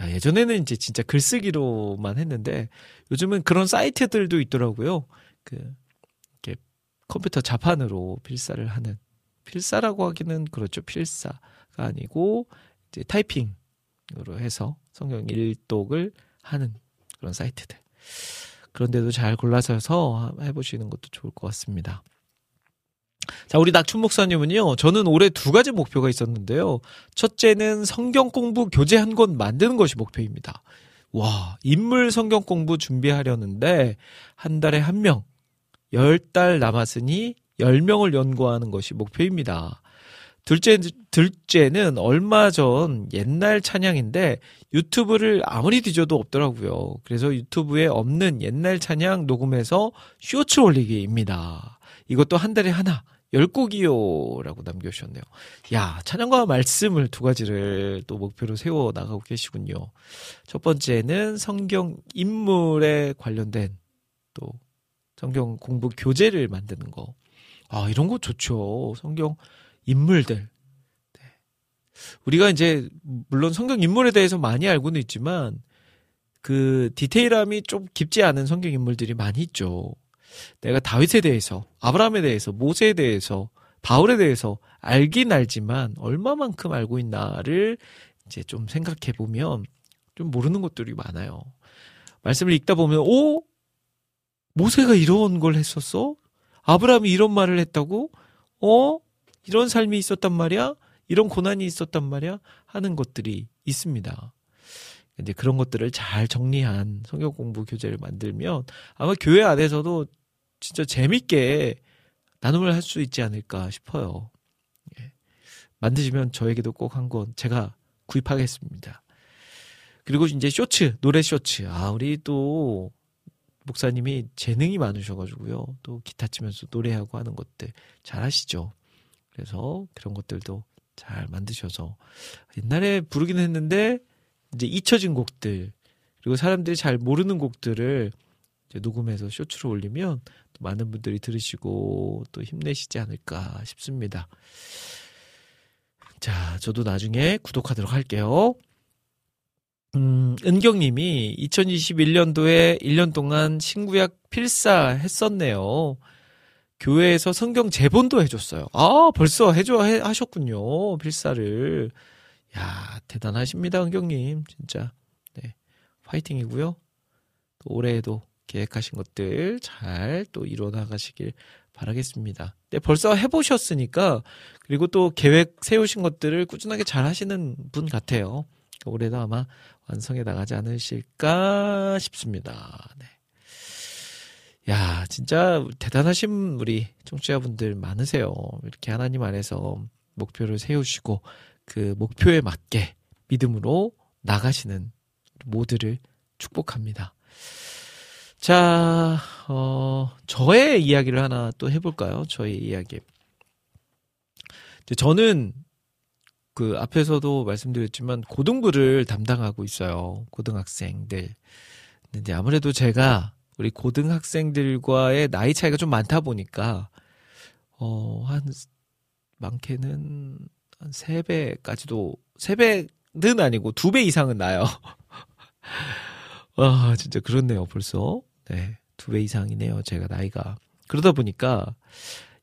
야, 예전에는 이제 진짜 글쓰기로만 했는데 요즘은 그런 사이트들도 있더라고요. 그 컴퓨터 자판으로 필사를 하는 필사라고 하기는 그렇죠. 필사가 아니고 이제 타이핑으로 해서 성경 일독을 하는 그런 사이트들. 그런데도 잘 골라서 해보시는 것도 좋을 것 같습니다. 자, 우리 낙춘 목사님은요, 저는 올해 두 가지 목표가 있었는데요. 첫째는 성경 공부 교재 한 권 만드는 것이 목표입니다. 와, 인물 성경 공부 준비하려는데, 한 달에 한 명, 열 달 남았으니 열 명을 연구하는 것이 목표입니다. 둘째, 둘째는 얼마 전 옛날 찬양인데 유튜브를 아무리 뒤져도 없더라고요. 그래서 유튜브에 없는 옛날 찬양 녹음해서 쇼츠 올리기입니다. 이것도 한 달에 하나, 열 곡이요. 라고 남겨주셨네요. 야, 찬양과 말씀을 두 가지를 또 목표로 세워 나가고 계시군요. 첫 번째는 성경 인물에 관련된 또 성경 공부 교재를 만드는 거. 아, 이런 거 좋죠. 성경 인물들. 네. 우리가 이제 물론 성경 인물에 대해서 많이 알고는 있지만 그 디테일함이 좀 깊지 않은 성경 인물들이 많이 있죠. 내가 다윗에 대해서, 아브라함에 대해서, 모세에 대해서, 바울에 대해서 알긴 알지만 얼마만큼 알고 있나를 이제 좀 생각해 보면 좀 모르는 것들이 많아요. 말씀을 읽다 보면 오 모세가 이런 걸 했었어? 아브라함이 이런 말을 했다고? 어? 이런 삶이 있었단 말이야? 이런 고난이 있었단 말이야? 하는 것들이 있습니다. 이제 그런 것들을 잘 정리한 성경 공부 교재를 만들면 아마 교회 안에서도 진짜 재밌게 나눔을 할 수 있지 않을까 싶어요. 예. 만드시면 저에게도 꼭 한 권 제가 구입하겠습니다. 그리고 이제 쇼츠, 노래 쇼츠. 아, 우리 또 목사님이 재능이 많으셔가지고요. 또 기타 치면서 노래하고 하는 것들 잘 하시죠. 그래서 그런 것들도 잘 만드셔서 옛날에 부르긴 했는데 이제 잊혀진 곡들 그리고 사람들이 잘 모르는 곡들을 녹음해서 쇼츠로 올리면 또 많은 분들이 들으시고 또 힘내시지 않을까 싶습니다. 자, 저도 나중에 구독하도록 할게요. 음, 은경님이 2021년도에 1년 동안 신구약 필사 했었네요. 교회에서 성경 재본도 해줬어요. 아, 벌써 해줘, 해, 하셨군요. 필사를. 야, 대단하십니다, 은경님. 진짜. 네. 화이팅이고요. 또 올해에도 계획하신 것들 잘 또 이뤄 나가시길 바라겠습니다. 네, 벌써 해보셨으니까, 그리고 또 계획 세우신 것들을 꾸준하게 잘 하시는 분 같아요. 올해도 아마 완성해 나가지 않으실까 싶습니다. 네. 야, 진짜 대단하신 우리 청취자분들 많으세요. 이렇게 하나님 안에서 목표를 세우시고 그 목표에 맞게 믿음으로 나가시는 모두를 축복합니다. 자, 어, 저의 이야기를 하나 또 해볼까요? 저의 이야기. 저는 그 앞에서도 말씀드렸지만 고등부를 담당하고 있어요. 고등학생들. 근데 아무래도 제가 우리 고등학생들과의 나이 차이가 좀 많다 보니까 어, 한 많게는 한 3배까지도 3배는 아니고 2배 이상은 나요. 아, 진짜 그렇네요, 벌써. 네. 2배 이상이네요, 제가 나이가. 그러다 보니까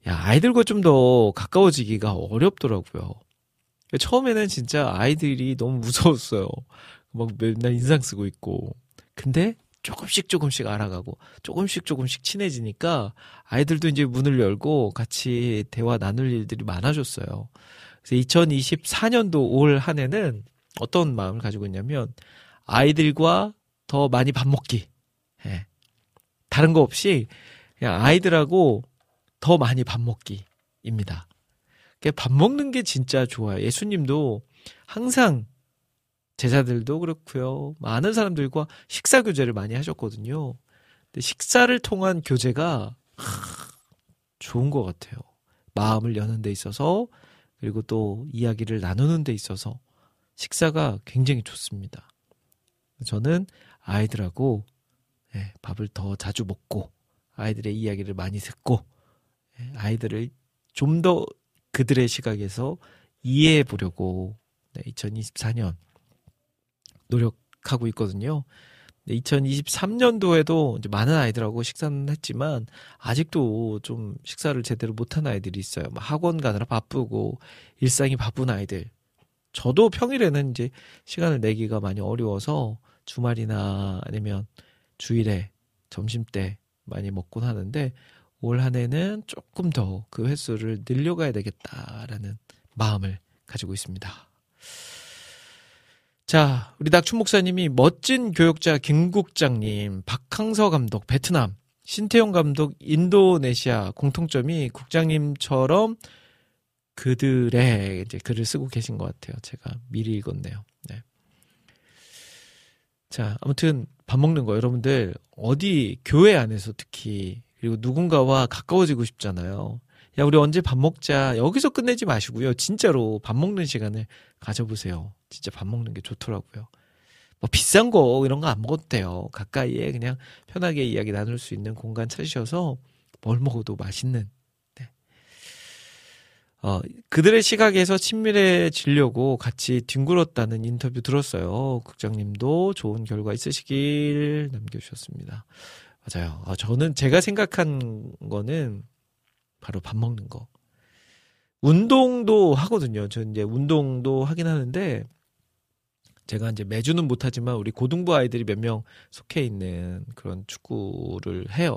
야, 아이들과 좀 더 가까워지기가 어렵더라고요. 처음에는 진짜 아이들이 너무 무서웠어요. 막 맨날 인상 쓰고 있고. 근데 조금씩 조금씩 알아가고 조금씩 조금씩 친해지니까 아이들도 이제 문을 열고 같이 대화 나눌 일들이 많아졌어요. 그래서 2024년도 올 한 해는 어떤 마음을 가지고 있냐면 아이들과 더 많이 밥 먹기. 예. 다른 거 없이 그냥 아이들하고 더 많이 밥 먹기입니다. 밥 먹는 게 진짜 좋아요. 예수님도 항상 제자들도 그렇고요. 많은 사람들과 식사 교제를 많이 하셨거든요. 근데 식사를 통한 교제가 좋은 것 같아요. 마음을 여는 데 있어서 그리고 또 이야기를 나누는 데 있어서 식사가 굉장히 좋습니다. 저는 아이들하고 예, 밥을 더 자주 먹고 아이들의 이야기를 많이 듣고 예, 아이들을 좀 더 그들의 시각에서 이해해 보려고 2024년 노력하고 있거든요. 2023년도에도 이제 많은 아이들하고 식사는 했지만 아직도 좀 식사를 제대로 못한 아이들이 있어요. 학원 가느라 바쁘고 일상이 바쁜 아이들. 저도 평일에는 이제 시간을 내기가 많이 어려워서 주말이나 아니면 주일에 점심 때 많이 먹곤 하는데 올 한 해는 조금 더 그 횟수를 늘려가야 되겠다라는 마음을 가지고 있습니다. 자, 우리 낙춘 목사님이 멋진 교육자 김국장님, 박항서 감독 베트남, 신태용 감독 인도네시아 공통점이 국장님처럼 그들의 이제 글을 쓰고 계신 것 같아요. 제가 미리 읽었네요. 네. 자, 아무튼 밥 먹는 거 여러분들 어디 교회 안에서 특히 그리고 누군가와 가까워지고 싶잖아요. 야, 우리 언제 밥 먹자. 여기서 끝내지 마시고요. 진짜로 밥 먹는 시간을 가져보세요. 진짜 밥 먹는 게 좋더라고요. 뭐 비싼 거 이런 거 안 먹어도 돼요. 가까이에 그냥 편하게 이야기 나눌 수 있는 공간 찾으셔서 뭘 먹어도 맛있는. 네. 어, 그들의 시각에서 친밀해지려고 같이 뒹굴었다는 인터뷰 들었어요. 국장님도 좋은 결과 있으시길 남겨주셨습니다. 맞아요. 아, 저는 제가 생각한 거는 바로 밥 먹는 거. 운동도 하거든요. 저 이제 운동도 하긴 하는데 제가 이제 매주는 못하지만 우리 고등부 아이들이 몇 명 속해 있는 그런 축구를 해요.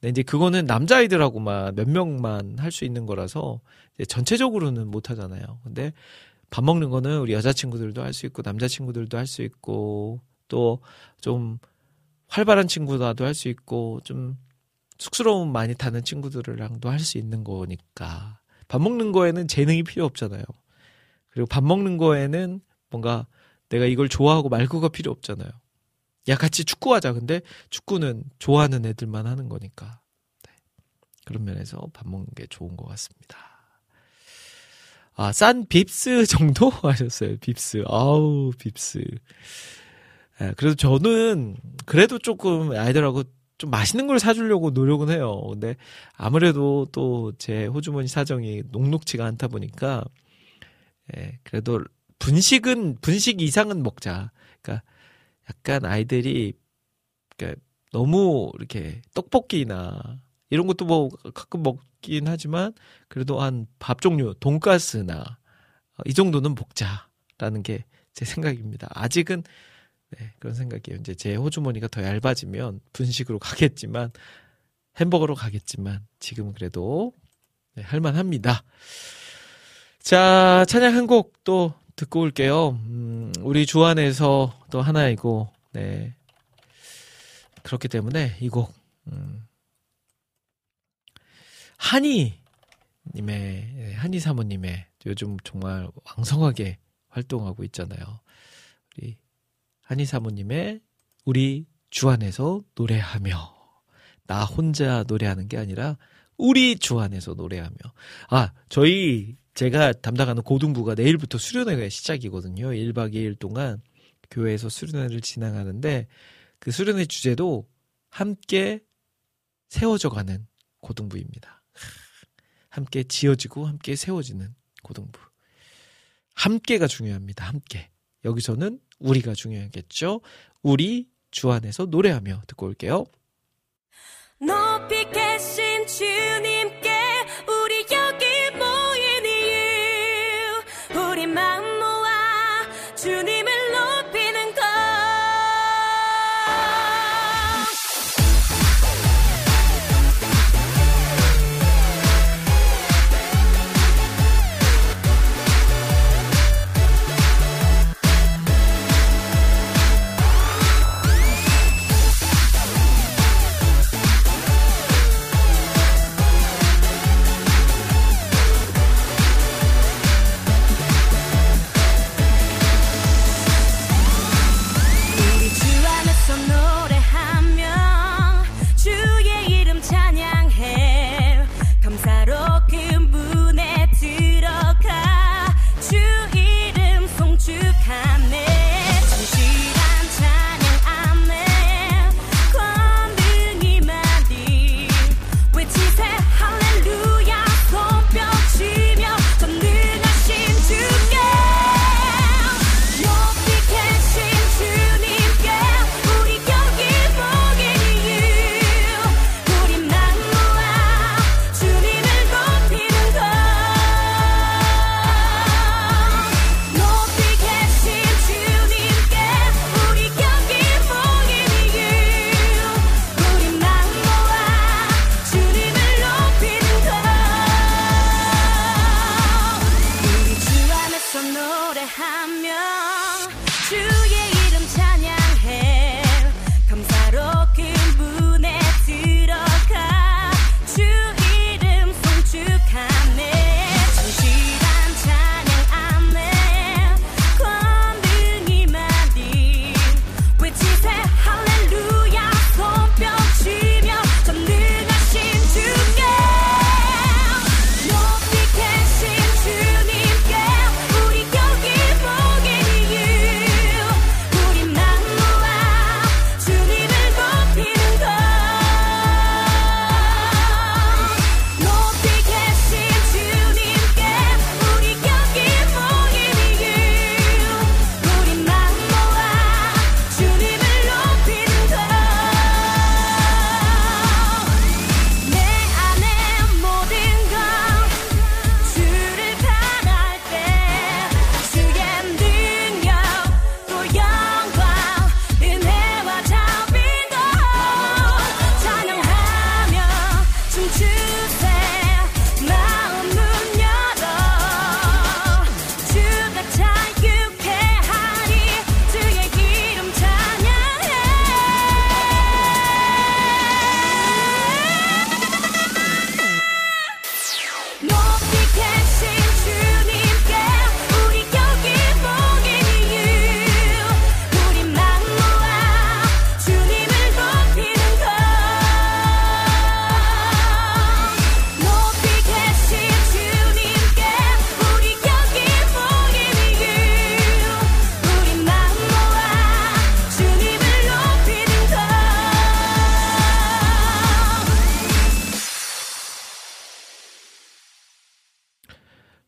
근데 이제 그거는 남자 아이들하고만 몇 명만 할 수 있는 거라서 전체적으로는 못 하잖아요. 근데 밥 먹는 거는 우리 여자 친구들도 할 수 있고 남자 친구들도 할 수 있고 또 좀 활발한 친구들도 할 수 있고 좀 쑥스러움 많이 타는 친구들이랑도 할 수 있는 거니까 밥 먹는 거에는 재능이 필요 없잖아요. 그리고 밥 먹는 거에는 뭔가 내가 이걸 좋아하고 말고가 필요 없잖아요. 야, 같이 축구하자. 근데 축구는 좋아하는 애들만 하는 거니까. 네. 그런 면에서 밥 먹는 게 좋은 것 같습니다. 아, 싼 빕스 정도 하셨어요. 빕스. 아우, 빕스. 예, 그래도 저는 그래도 조금 아이들하고 좀 맛있는 걸 사주려고 노력은 해요. 근데 아무래도 또 제 호주머니 사정이 녹록치가 않다 보니까 예, 그래도 분식은 분식 이상은 먹자. 그러니까 약간 아이들이 그러니까 너무 이렇게 떡볶이나 이런 것도 뭐 가끔 먹긴 하지만 그래도 한 밥 종류 돈가스나 이 정도는 먹자라는 게 제 생각입니다. 아직은 네, 그런 생각이에요. 이제 제 호주머니가 더 얇아지면 분식으로 가겠지만 햄버거로 가겠지만 지금은 그래도 네, 할만합니다. 자, 찬양 한 곡 또 듣고 올게요. 음, 우리 주안에서 또 하나이고, 네. 그렇기 때문에 이 곡, 음, 한이, 님의, 한이 사모님의 요즘 정말 왕성하게 활동하고 있잖아요. 우리 한이 사모님의 우리 주 안에서 노래하며, 나 혼자 노래하는 게 아니라 우리 주 안에서 노래하며. 아, 저희 제가 담당하는 고등부가 내일부터 수련회가 시작이거든요. 1박 2일 동안 교회에서 수련회를 진행하는데 그 수련회 주제도 함께 세워져 가는 고등부입니다. 함께 지어지고 함께 세워지는 고등부. 함께가 중요합니다. 함께. 여기서는 우리가 중요하겠죠. 우리 주 안에서 노래하며 듣고 올게요. 높이 계신 주님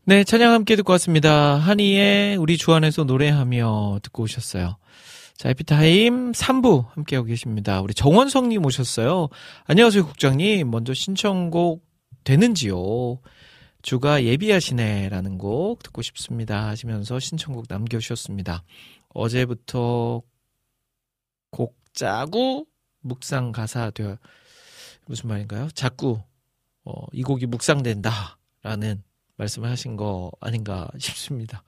네, 찬양 함께 듣고 왔습니다. 한이의 우리 주 안에서 노래하며 듣고 오셨어요. 자, 에피타임 3부 함께하고 계십니다. 우리 정원성님 오셨어요. 안녕하세요, 국장님. 먼저 신청곡 되는지요? 주가 예비하시네라는 곡 듣고 싶습니다 하시면서 신청곡 남겨주셨습니다. 어제부터 곡 짜고 묵상 가사 되어 무슨 말인가요? 자꾸 어, 이 곡이 묵상된다라는 말씀을 하신 거 아닌가 싶습니다.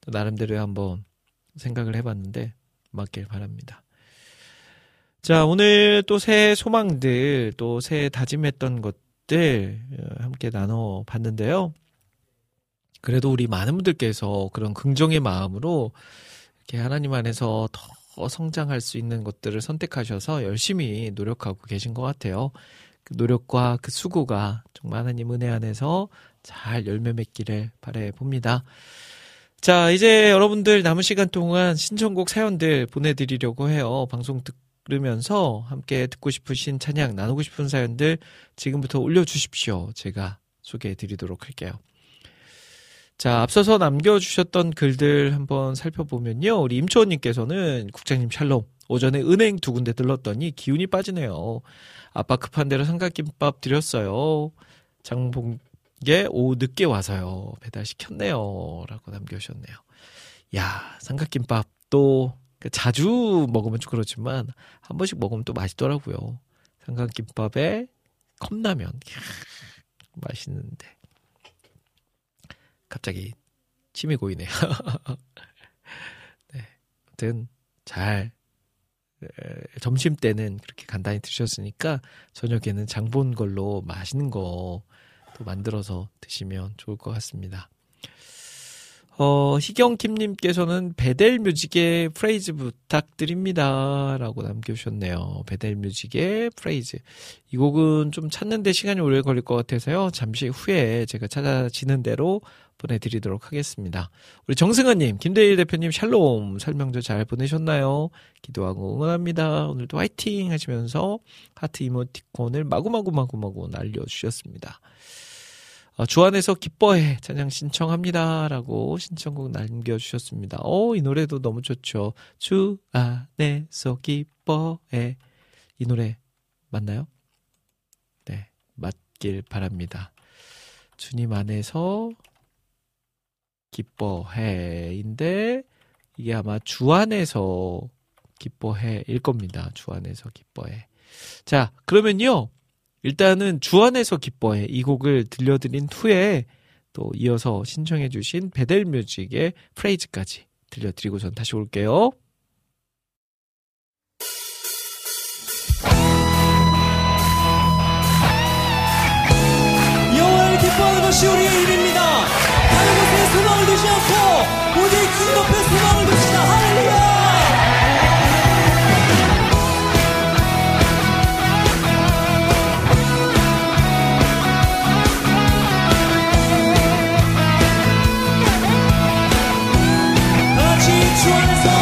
또 나름대로 한번 생각을 해봤는데 맞길 바랍니다. 자, 오늘 또 새해 소망들, 또 새해 다짐했던 것들 어, 함께 나눠 봤는데요. 그래도 우리 많은 분들께서 그런 긍정의 마음으로 이렇게 하나님 안에서 더 성장할 수 있는 것들을 선택하셔서 열심히 노력하고 계신 것 같아요. 그 노력과 그 수고가 정말 하나님 은혜 안에서 잘 열매 맺기를 바래 봅니다. 자, 이제 여러분들 남은 시간 동안 신청곡 사연들 보내드리려고 해요. 방송 들으면서 함께 듣고 싶으신 찬양, 나누고 싶은 사연들 지금부터 올려주십시오. 제가 소개해 드리도록 할게요. 자, 앞서서 남겨주셨던 글들 한번 살펴보면요. 우리 임초원님께서는 국장님 샬롬. 오전에 은행 두 군데 들렀더니 기운이 빠지네요. 아빠 급한 대로 삼각김밥 드렸어요. 장봉 게 오후 늦게 와서요. 배달시켰네요. 라고 남겨주셨네요. 야, 삼각김밥도 그 자주 먹으면 좀 그렇지만 한 번씩 먹으면 또 맛있더라고요. 삼각김밥에 컵라면. 이야, 맛있는데. 갑자기 침이 고이네요. 네. 아무튼 잘 점심 때는 그렇게 간단히 드셨으니까 저녁에는 장본 걸로 맛있는 거 또 만들어서 드시면 좋을 것 같습니다. 어, 희경킴님께서는 Bethel Music의 Praise 부탁드립니다. 라고 남겨주셨네요. Bethel Music의 Praise. 이 곡은 좀 찾는데 시간이 오래 걸릴 것 같아서요. 잠시 후에 제가 찾아지는 대로 보내드리도록 하겠습니다. 우리 정승환님, 김대일 대표님 샬롬 설명도 잘 보내셨나요? 기도하고 응원합니다. 오늘도 화이팅 하시면서 하트 이모티콘을 마구마구마구마구 날려주셨습니다. 어, 주 안에서 기뻐해 찬양 신청합니다. 라고 신청곡 남겨주셨습니다. 어, 이 노래도 너무 좋죠. 주 안에서 기뻐해. 이 노래 맞나요? 네, 맞길 바랍니다. 주님 안에서 기뻐해인데 이게 아마 주 안에서 기뻐해일 겁니다. 주 안에서 기뻐해. 자, 그러면요. 일단은 주 안에서 기뻐해 이 곡을 들려드린 후에 또 이어서 신청해주신 베델뮤직의 프레이즈까지 들려드리고 전 다시 올게요. 여호와를 기뻐하는 것이 우리의 일입니다. 다른 것에 소망을 두지 않고 오직 주님 앞에 같이 주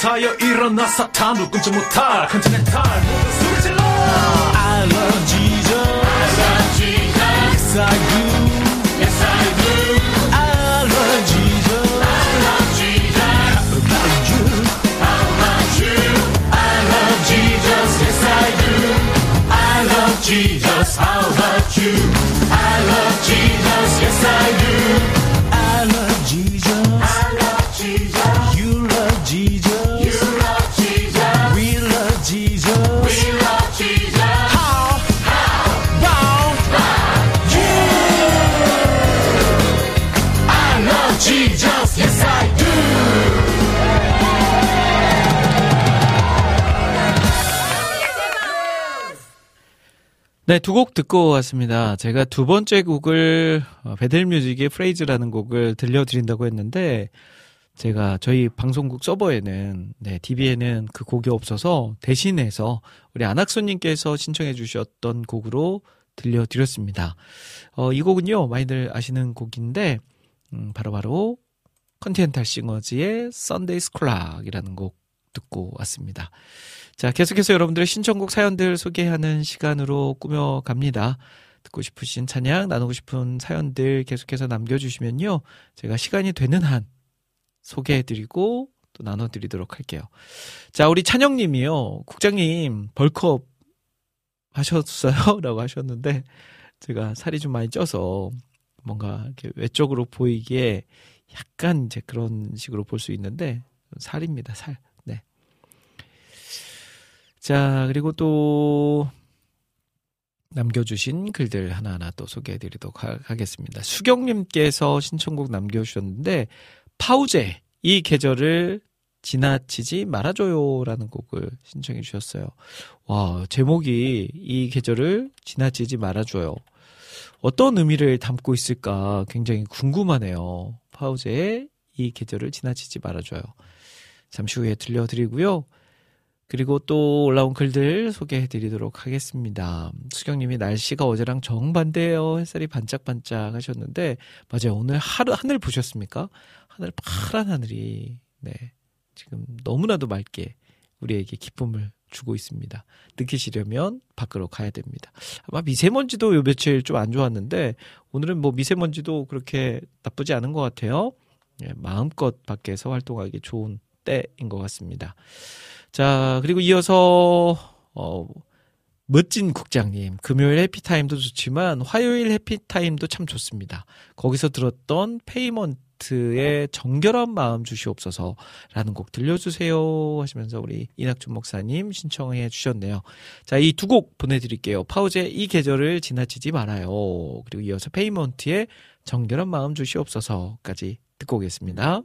사여 일어나 사탄을 끊지 못할 컨티넨탈 모두 소리 질러 I love Jesus Yes I do Yes I do I love Jesus I love Jesus How about you How about you I love Jesus Yes I do I love Jesus How about you I love Jesus Yes I do 네, 두 곡 듣고 왔습니다. 제가 두 번째 곡을 어, Bethel Music의 Praise라는 곡을 들려드린다고 했는데 제가 저희 방송국 서버에는 네, DB에는 그 곡이 없어서 대신해서 우리 안학수님께서 신청해 주셨던 곡으로 들려드렸습니다. 어, 이 곡은요 많이들 아시는 곡인데 음, 바로바로 컨티넨탈 싱어즈의 Sunday Scrag이라는 곡 듣고 왔습니다. 자, 계속해서 여러분들의 신청곡 사연들 소개하는 시간으로 꾸며갑니다. 듣고 싶으신 찬양, 나누고 싶은 사연들 계속해서 남겨주시면요. 제가 시간이 되는 한 소개해드리고 또 나눠드리도록 할게요. 자, 우리 찬영님이요. 국장님, 벌크업 하셨어요? 라고 하셨는데, 제가 살이 좀 많이 쪄서 뭔가 이렇게 외적으로 보이기에 약간 이제 그런 식으로 볼 수 있는데, 살입니다, 살. 네. 자, 그리고 또 남겨주신 글들 하나하나 또 소개해드리도록 하, 하겠습니다. 수경님께서 신청곡 남겨주셨는데, 파우제, 이 계절을 지나치지 말아줘요라는 곡을 신청해 주셨어요. 와, 제목이 이 계절을 지나치지 말아줘요. 어떤 의미를 담고 있을까 굉장히 궁금하네요. 파우제의 이 계절을 지나치지 말아줘요. 잠시 후에 들려드리고요. 그리고 또 올라온 글들 소개해 드리도록 하겠습니다. 수경님이 날씨가 어제랑 정반대예요. 햇살이 반짝반짝 하셨는데, 맞아요. 오늘 하루, 하늘 보셨습니까? 하늘, 파란 하늘이, 네. 지금 너무나도 맑게 우리에게 기쁨을 주고 있습니다. 느끼시려면 밖으로 가야 됩니다. 아마 미세먼지도 요 며칠 좀 안 좋았는데, 오늘은 뭐 미세먼지도 그렇게 나쁘지 않은 것 같아요. 예, 마음껏 밖에서 활동하기 좋은 때인 것 같습니다. 자, 그리고 이어서, 어, 멋진 국장님, 금요일 해피타임도 좋지만 화요일 해피타임도 참 좋습니다. 거기서 들었던 페이먼트의 정결한 마음 주시옵소서 라는 곡 들려주세요 하시면서 우리 이낙준 목사님 신청해 주셨네요. 자, 이 두 곡 보내드릴게요. 파우제 이 계절을 지나치지 말아요. 그리고 이어서 페이먼트의 정결한 마음 주시옵소서까지 듣고 오겠습니다.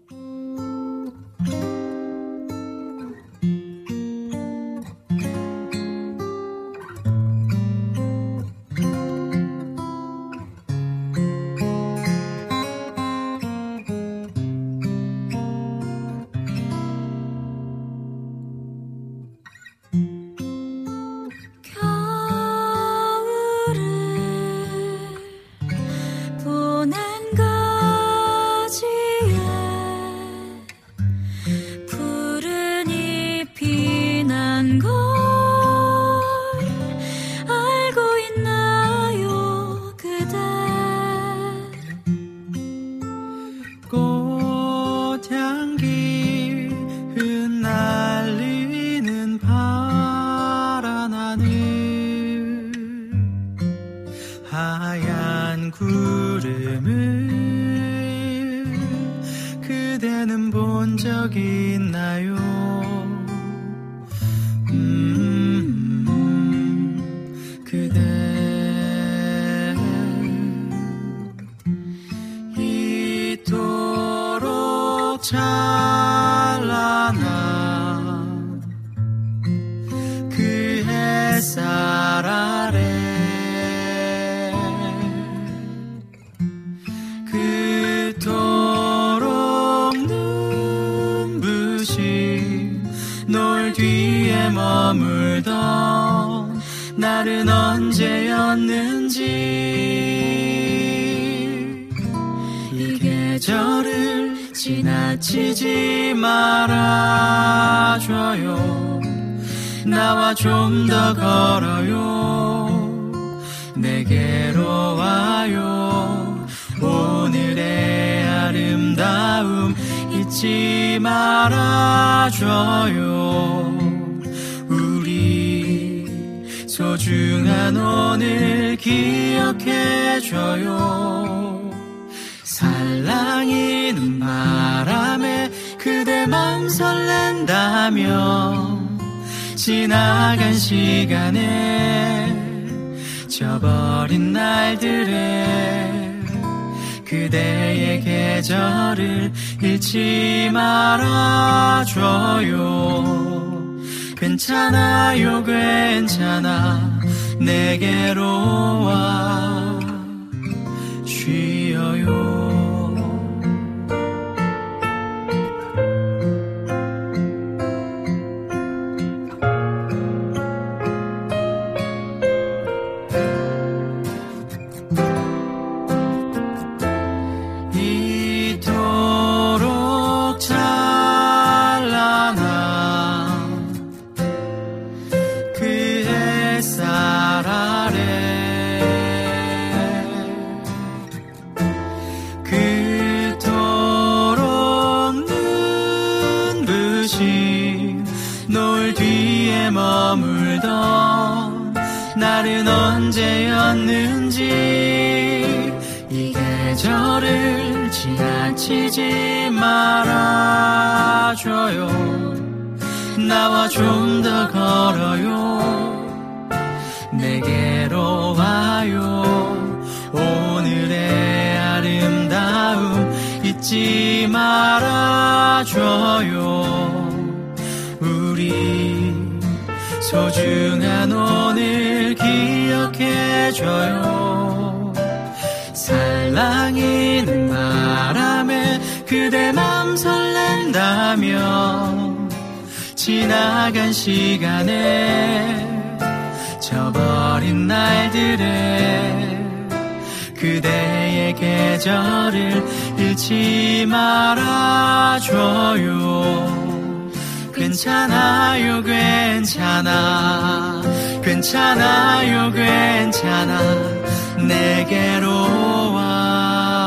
기억해줘요. 살랑이는 바람에 그대 맘 설렌다며 지나간 시간에 져버린 날들에 그대의 계절을 잃지 말아줘요. 괜찮아요 괜찮아. 내게로 와. 계절을 잃지 말아줘요. 괜찮아요, 괜찮아. 괜찮아요, 괜찮아. 내게로 와.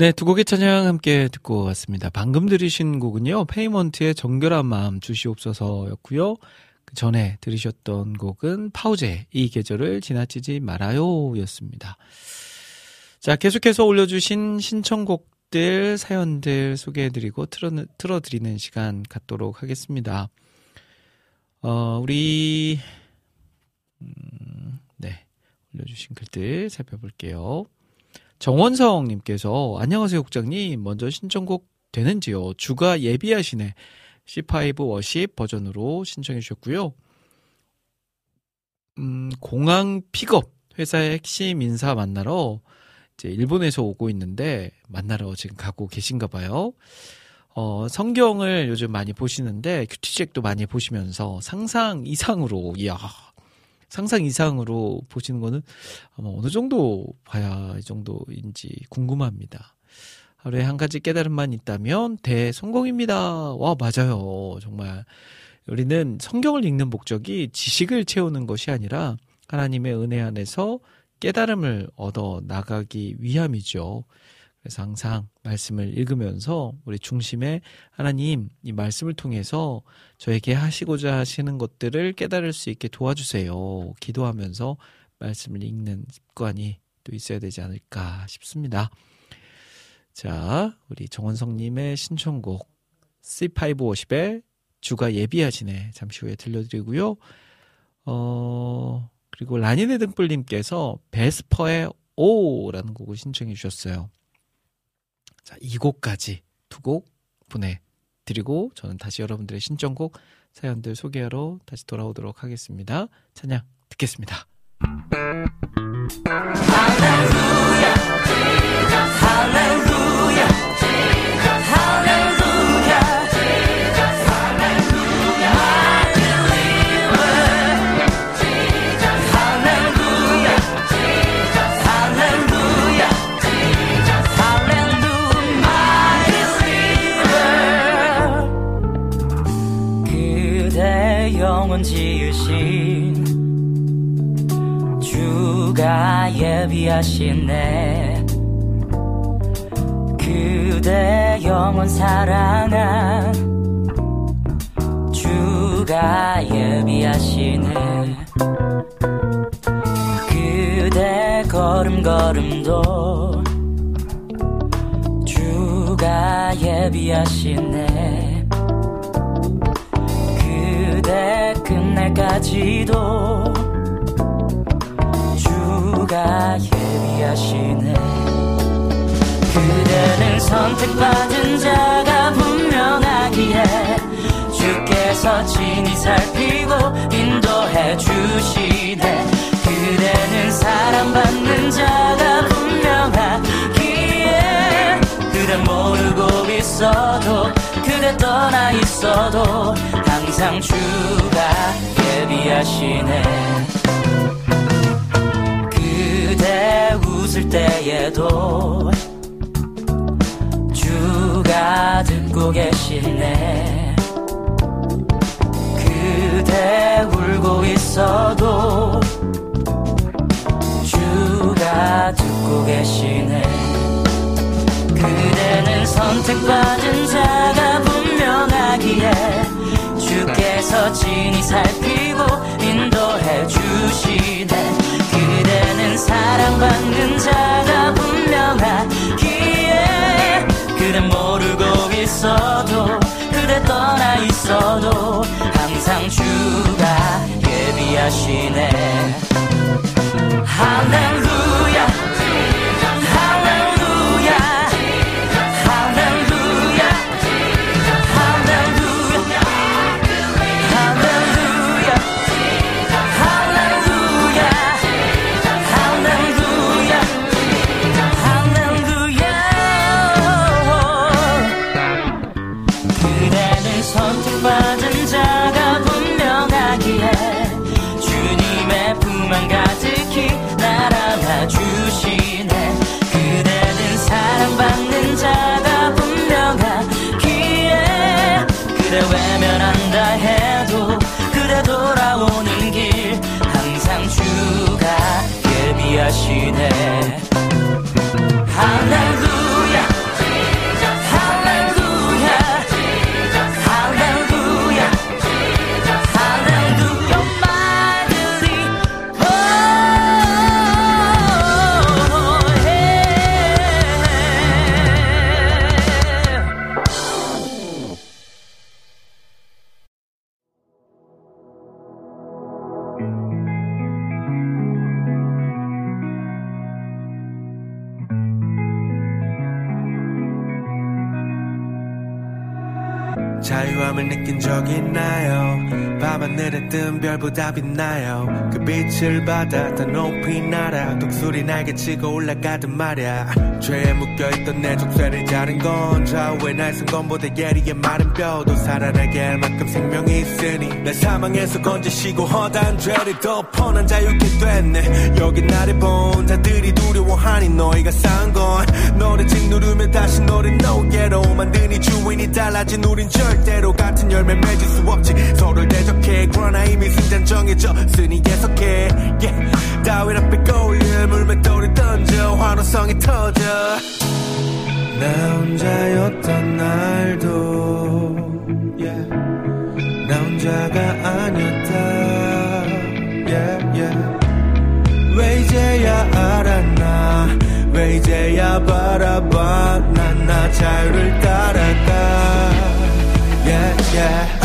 네, 두 곡의 찬양 함께 듣고 왔습니다. 방금 들으신 곡은요, 페이먼트의 정결한 마음 주시옵소서였고요. 그 전에 들으셨던 곡은 파우제, 이 계절을 지나치지 말아요 였습니다. 자, 계속해서 올려주신 신청곡들, 사연들 소개해드리고 틀어, 틀어드리는 시간 갖도록 하겠습니다. 어, 우리, 음, 네, 올려주신 글들 살펴볼게요. 정원성님께서 안녕하세요 국장님. 먼저 신청곡 되는지요? 주가 예비하시네. C5 워십 버전으로 신청해 주셨고요. 음, 공항 픽업 회사의 핵심 인사 만나러 이제 일본에서 오고 있는데 만나러 지금 가고 계신가 봐요. 어, 성경을 요즘 많이 보시는데 큐티책도 많이 보시면서 상상 이상으로 이야 상상 이상으로 보시는 거는 아마 어느 정도 봐야 이 정도인지 궁금합니다. 하루에 한 가지 깨달음만 있다면 대성공입니다. 와, 맞아요. 정말. 우리는 성경을 읽는 목적이 지식을 채우는 것이 아니라 하나님의 은혜 안에서 깨달음을 얻어 나가기 위함이죠. 그래서 항상 말씀을 읽으면서 우리 중심에 하나님 이 말씀을 통해서 저에게 하시고자 하시는 것들을 깨달을 수 있게 도와주세요. 기도하면서 말씀을 읽는 습관이 또 있어야 되지 않을까 싶습니다. 자, 우리 정원성님의 신청곡 C550의 주가 예비하시네 잠시 후에 들려드리고요. 어, 그리고 라니네 등불님께서 베스퍼의 오라는 곡을 신청해 주셨어요. 자, 이 곡까지 두 곡 보내드리고 저는 다시 여러분들의 신청곡 사연들 소개하러 다시 돌아오도록 하겠습니다. 찬양 듣겠습니다. 예비하시네. 그대 영원 사랑한 주가 예비하시네. 그대 걸음걸음도 주가 예비하시네. 그대 끝날까지도 주가 예비하시네. 그대는 선택받은 자가 분명하기에 주께서 친히 살피고 인도해 주시네. 그대는 사랑받는 자가 분명하기에 그대 모르고 있어도 그대 떠나 있어도 항상 주가 예비하시네 웃을 때에도 주가 듣고 계시네. 그대 울고 있어도 주가 듣고 계시네. 그대는 선택받은 자가 분명하기에 주께서 친히 살피고 사랑받는 자가 분명하기에 그대 모르고 있어도 그대 떠나 있어도 항상 주가 예비하시네. 할렐루야 하시네. 할렐 보다 빛나요? 그 빛을 받아 더 높이 날아 독수리 날개치고 올라가든 말야. 죄에 묶여있던 내 족쇄를 자른 건 좌우에 날선 건보다 예리한 마른 뼈도 살아나게 할 만큼 생명이 있으니 내 사망에서 건지시고 허다한 죄를 덮어 난 자유케 됐네. 여기 나를 본 자들이 두려워하니 너희가 쌓은 건 너를 증 누르면 다시 노래 노예로 만드니 주인이 달라진 우린 절대로 같은 열매 맺을 수 없지. 서로를 대적해 그러나 이미 승잔 정해졌으니 계속해 yeah. 따위랑 빼고일 물맷돌을 던져 환호성이 터져 나 혼자였던 날도 yeah. 나 혼자가 아니었다 yeah, yeah. 왜 이제야 알았나 왜 이제야 바라봐 난 나 자유를 따라가 yeah, yeah.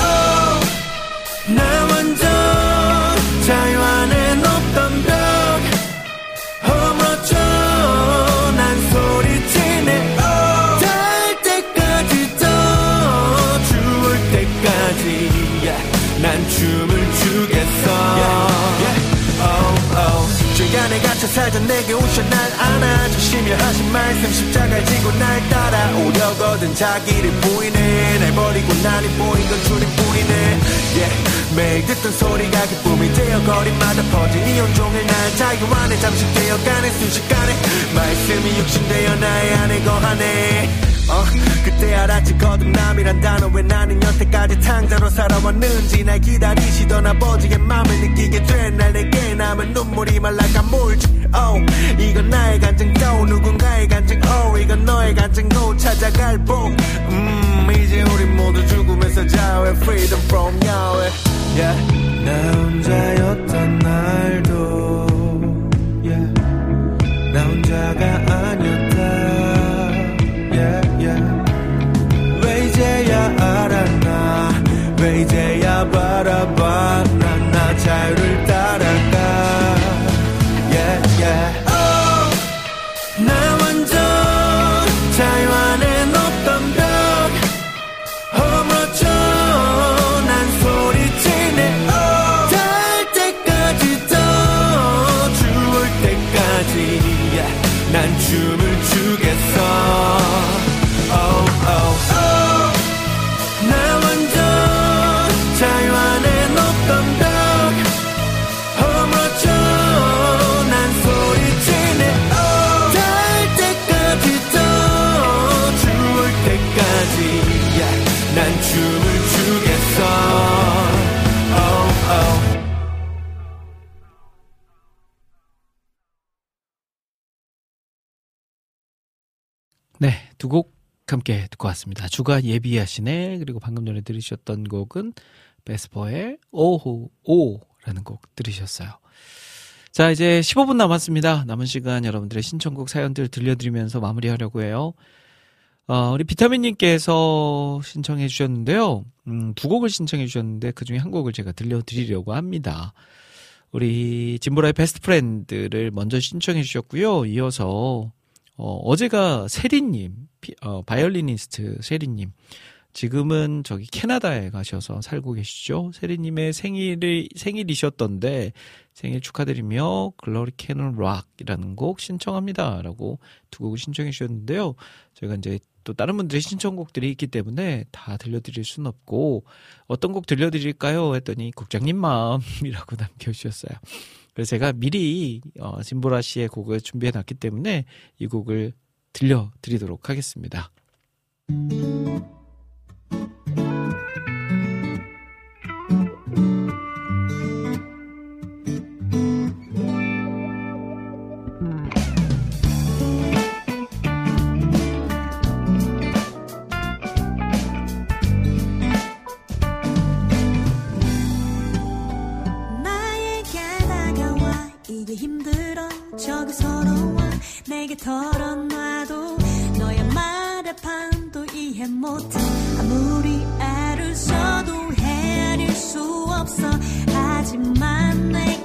갇혀 살던 내게 오셔 날 안아줘 심려하신 말씀 십자가를 지고 날 따라오려거든 자기를 부인해 날 버리고 나니 보인 건 줄이뿐이네 yeah. 매일 듣던 소리가 기쁨이 되어 거리마다 퍼진 이 온종일 날 자유 안에 잠식되어 가는 순식간에 말씀이 육신되어 나의 안에 거하네 어, 그때 알았지 거듭남이란 단어. 왜 나는 여태까지 탕자로 살아왔는지 날 기다리시던 아버지의 마음을 느끼게 된날 내게 남은 눈물이 말라가 물지. Oh, 이건 나의 간증 또 누군가의 간증. Oh, 이건 너의 간증. 고 찾아갈 복. 음, 이제 우리 모두 죽음에서 자유해 freedom from Yahweh. Yeah. 나 혼자였던 날도 yeah. 나 혼자가 네, 두 곡 함께 듣고 왔습니다. 주가 예비하시네 그리고 방금 전에 들으셨던 곡은 베스퍼의 오호 오라는 곡 들으셨어요. 자, 이제 15분 남았습니다. 남은 시간 여러분들의 신청곡 사연들 들려드리면서 마무리하려고 해요. 어, 우리 비타민님께서 신청해 주셨는데요. 음, 두 곡을 신청해 주셨는데 그 중에 한 곡을 제가 들려드리려고 합니다. 우리 진보라의 Best Friend를 먼저 신청해 주셨고요. 이어서 어, 어제가 세리님, 피- 어, 바이올리니스트 세리님. 지금은 저기 캐나다에 가셔서 살고 계시죠. 세리님의 생일이, 생일이셨던데 생일 축하드리며 Glory Canon Rock이라는 곡 신청합니다. 라고 두 곡을 신청해 주셨는데요. 저희가 이제 또 다른 분들의 신청곡들이 있기 때문에 다 들려드릴 수는 없고 어떤 곡 들려드릴까요? 했더니 국장님 마음이라고 남겨주셨어요. 그래서 제가 미리 어, 진보라 씨의 곡을 준비해 놨기 때문에 이 곡을 들려드리도록 하겠습니다. 내게 털어놔도 너의 말에 반도 이해 못해. 아무리 애를 써도 헤아릴 수 없어. 하지만 내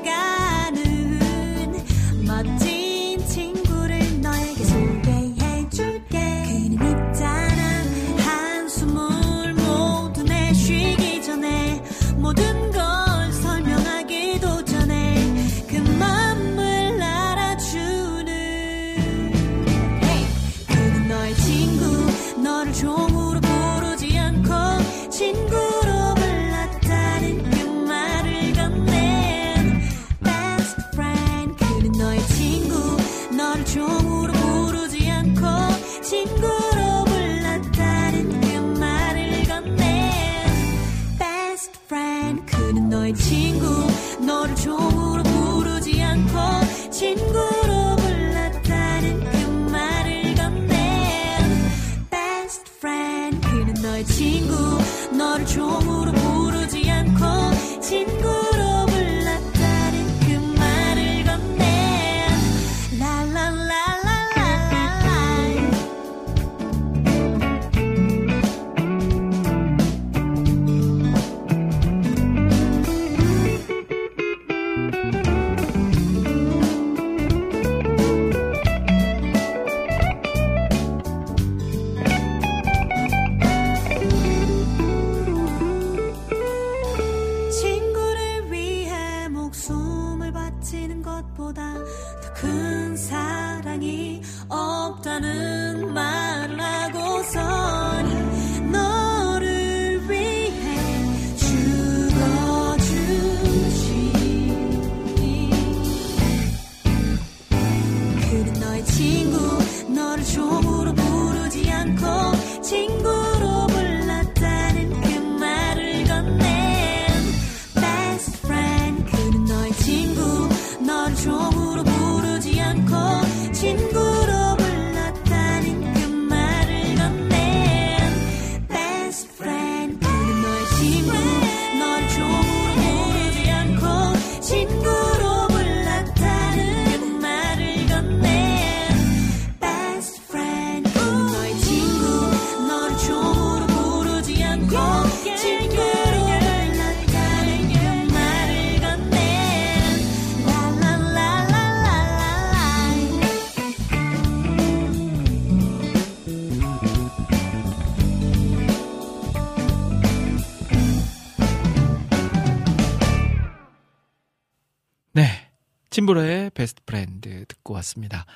진보라의 Best Friend 듣고 왔습니다.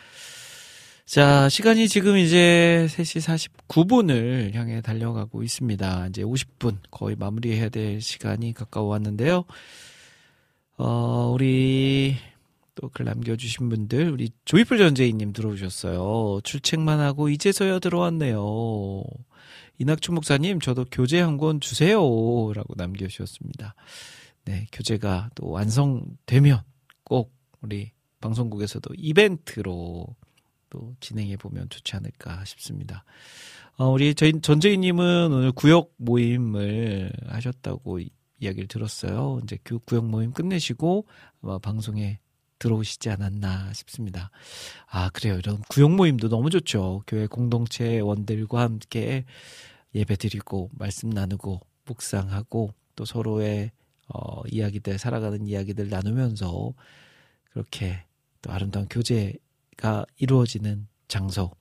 자, 시간이 지금 이제 3시 49분을 향해 달려가고 있습니다. 이제 50분 거의 마무리해야 될 시간이 가까워 왔는데요. 어, 우리 또 글 남겨주신 분들, 우리 조이풀 전재희님 들어오셨어요. 출첵만 하고 이제서야 들어왔네요. 이낙춘 목사님, 저도 교재 한 권 주세요. 라고 남겨주셨습니다. 네, 교재가 또 완성되면 꼭 우리 방송국에서도 이벤트로 또 진행해 보면 좋지 않을까 싶습니다. 어, 우리 전재희님은 오늘 구역 모임을 하셨다고 이- 이야기를 들었어요. 이제 그 구역 모임 끝내시고 아마 방송에 들어오시지 않았나 싶습니다. 아, 그래요. 이런 구역 모임도 너무 좋죠. 교회 공동체 원들과 함께 예배 드리고 말씀 나누고 묵상하고 또 서로의 어, 이야기들 살아가는 이야기들 나누면서 그렇게 또 아름다운 교제가 이루어지는 장소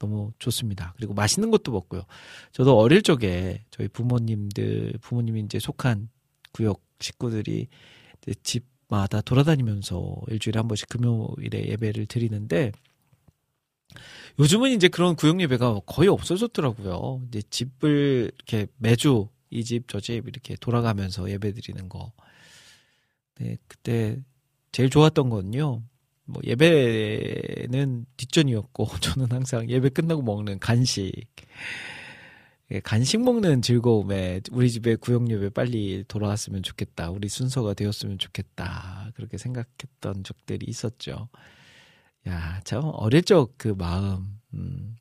너무 좋습니다. 그리고 맛있는 것도 먹고요. 저도 어릴 적에 저희 부모님들 부모님이 이제 속한 구역 식구들이 집마다 돌아다니면서 일주일에 한 번씩 금요일에 예배를 드리는데 요즘은 이제 그런 구역 예배가 거의 없어졌더라고요. 이제 집을 이렇게 매주 이 집 저 집 이렇게 돌아가면서 예배 드리는 거. 네, 그때 제일 좋았던 건요. 뭐 예배는 뒷전이었고 저는 항상 예배 끝나고 먹는 간식. 예, 간식 먹는 즐거움에 우리 집에 구역 예배 빨리 돌아왔으면 좋겠다. 우리 순서가 되었으면 좋겠다. 그렇게 생각했던 적들이 있었죠. 야, 참 어릴 적 그 마음. 음,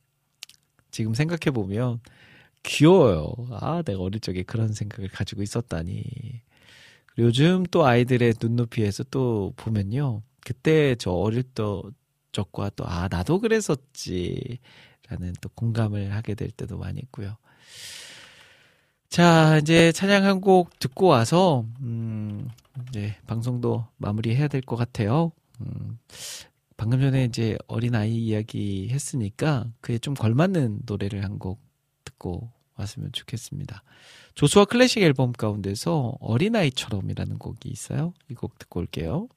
지금 생각해 보면 귀여워요. 아, 내가 어릴 적에 그런 생각을 가지고 있었다니. 요즘 또 아이들의 눈높이에서 또 보면요. 그때 저 어릴 때 적과 또, 아, 나도 그랬었지. 라는 또 공감을 하게 될 때도 많이 있고요. 자, 이제 찬양 한 곡 듣고 와서, 음, 이제 방송도 마무리해야 될 것 같아요. 음, 방금 전에 이제 어린아이 이야기 했으니까 그에 좀 걸맞는 노래를 한 곡 듣고 왔으면 좋겠습니다. 조수아 클래식 앨범 가운데서 어린아이처럼이라는 곡이 있어요. 이 곡 듣고 올게요.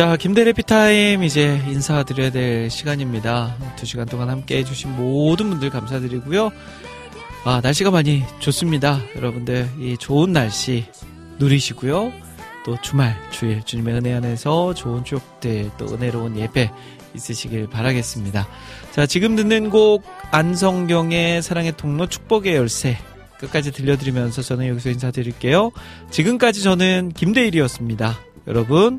자, 김대래 피타임 이제 인사드려야 될 시간입니다. 두 시간 동안 함께 해주신 모든 분들 감사드리고요. 아, 날씨가 많이 좋습니다. 여러분들, 이 좋은 날씨 누리시고요. 또 주말, 주일, 주님의 은혜 안에서 좋은 추억들, 또 은혜로운 예배 있으시길 바라겠습니다. 자, 지금 듣는 곡, 안성경의 사랑의 통로 축복의 열쇠. 끝까지 들려드리면서 저는 여기서 인사드릴게요. 지금까지 저는 김대일이었습니다. 여러분,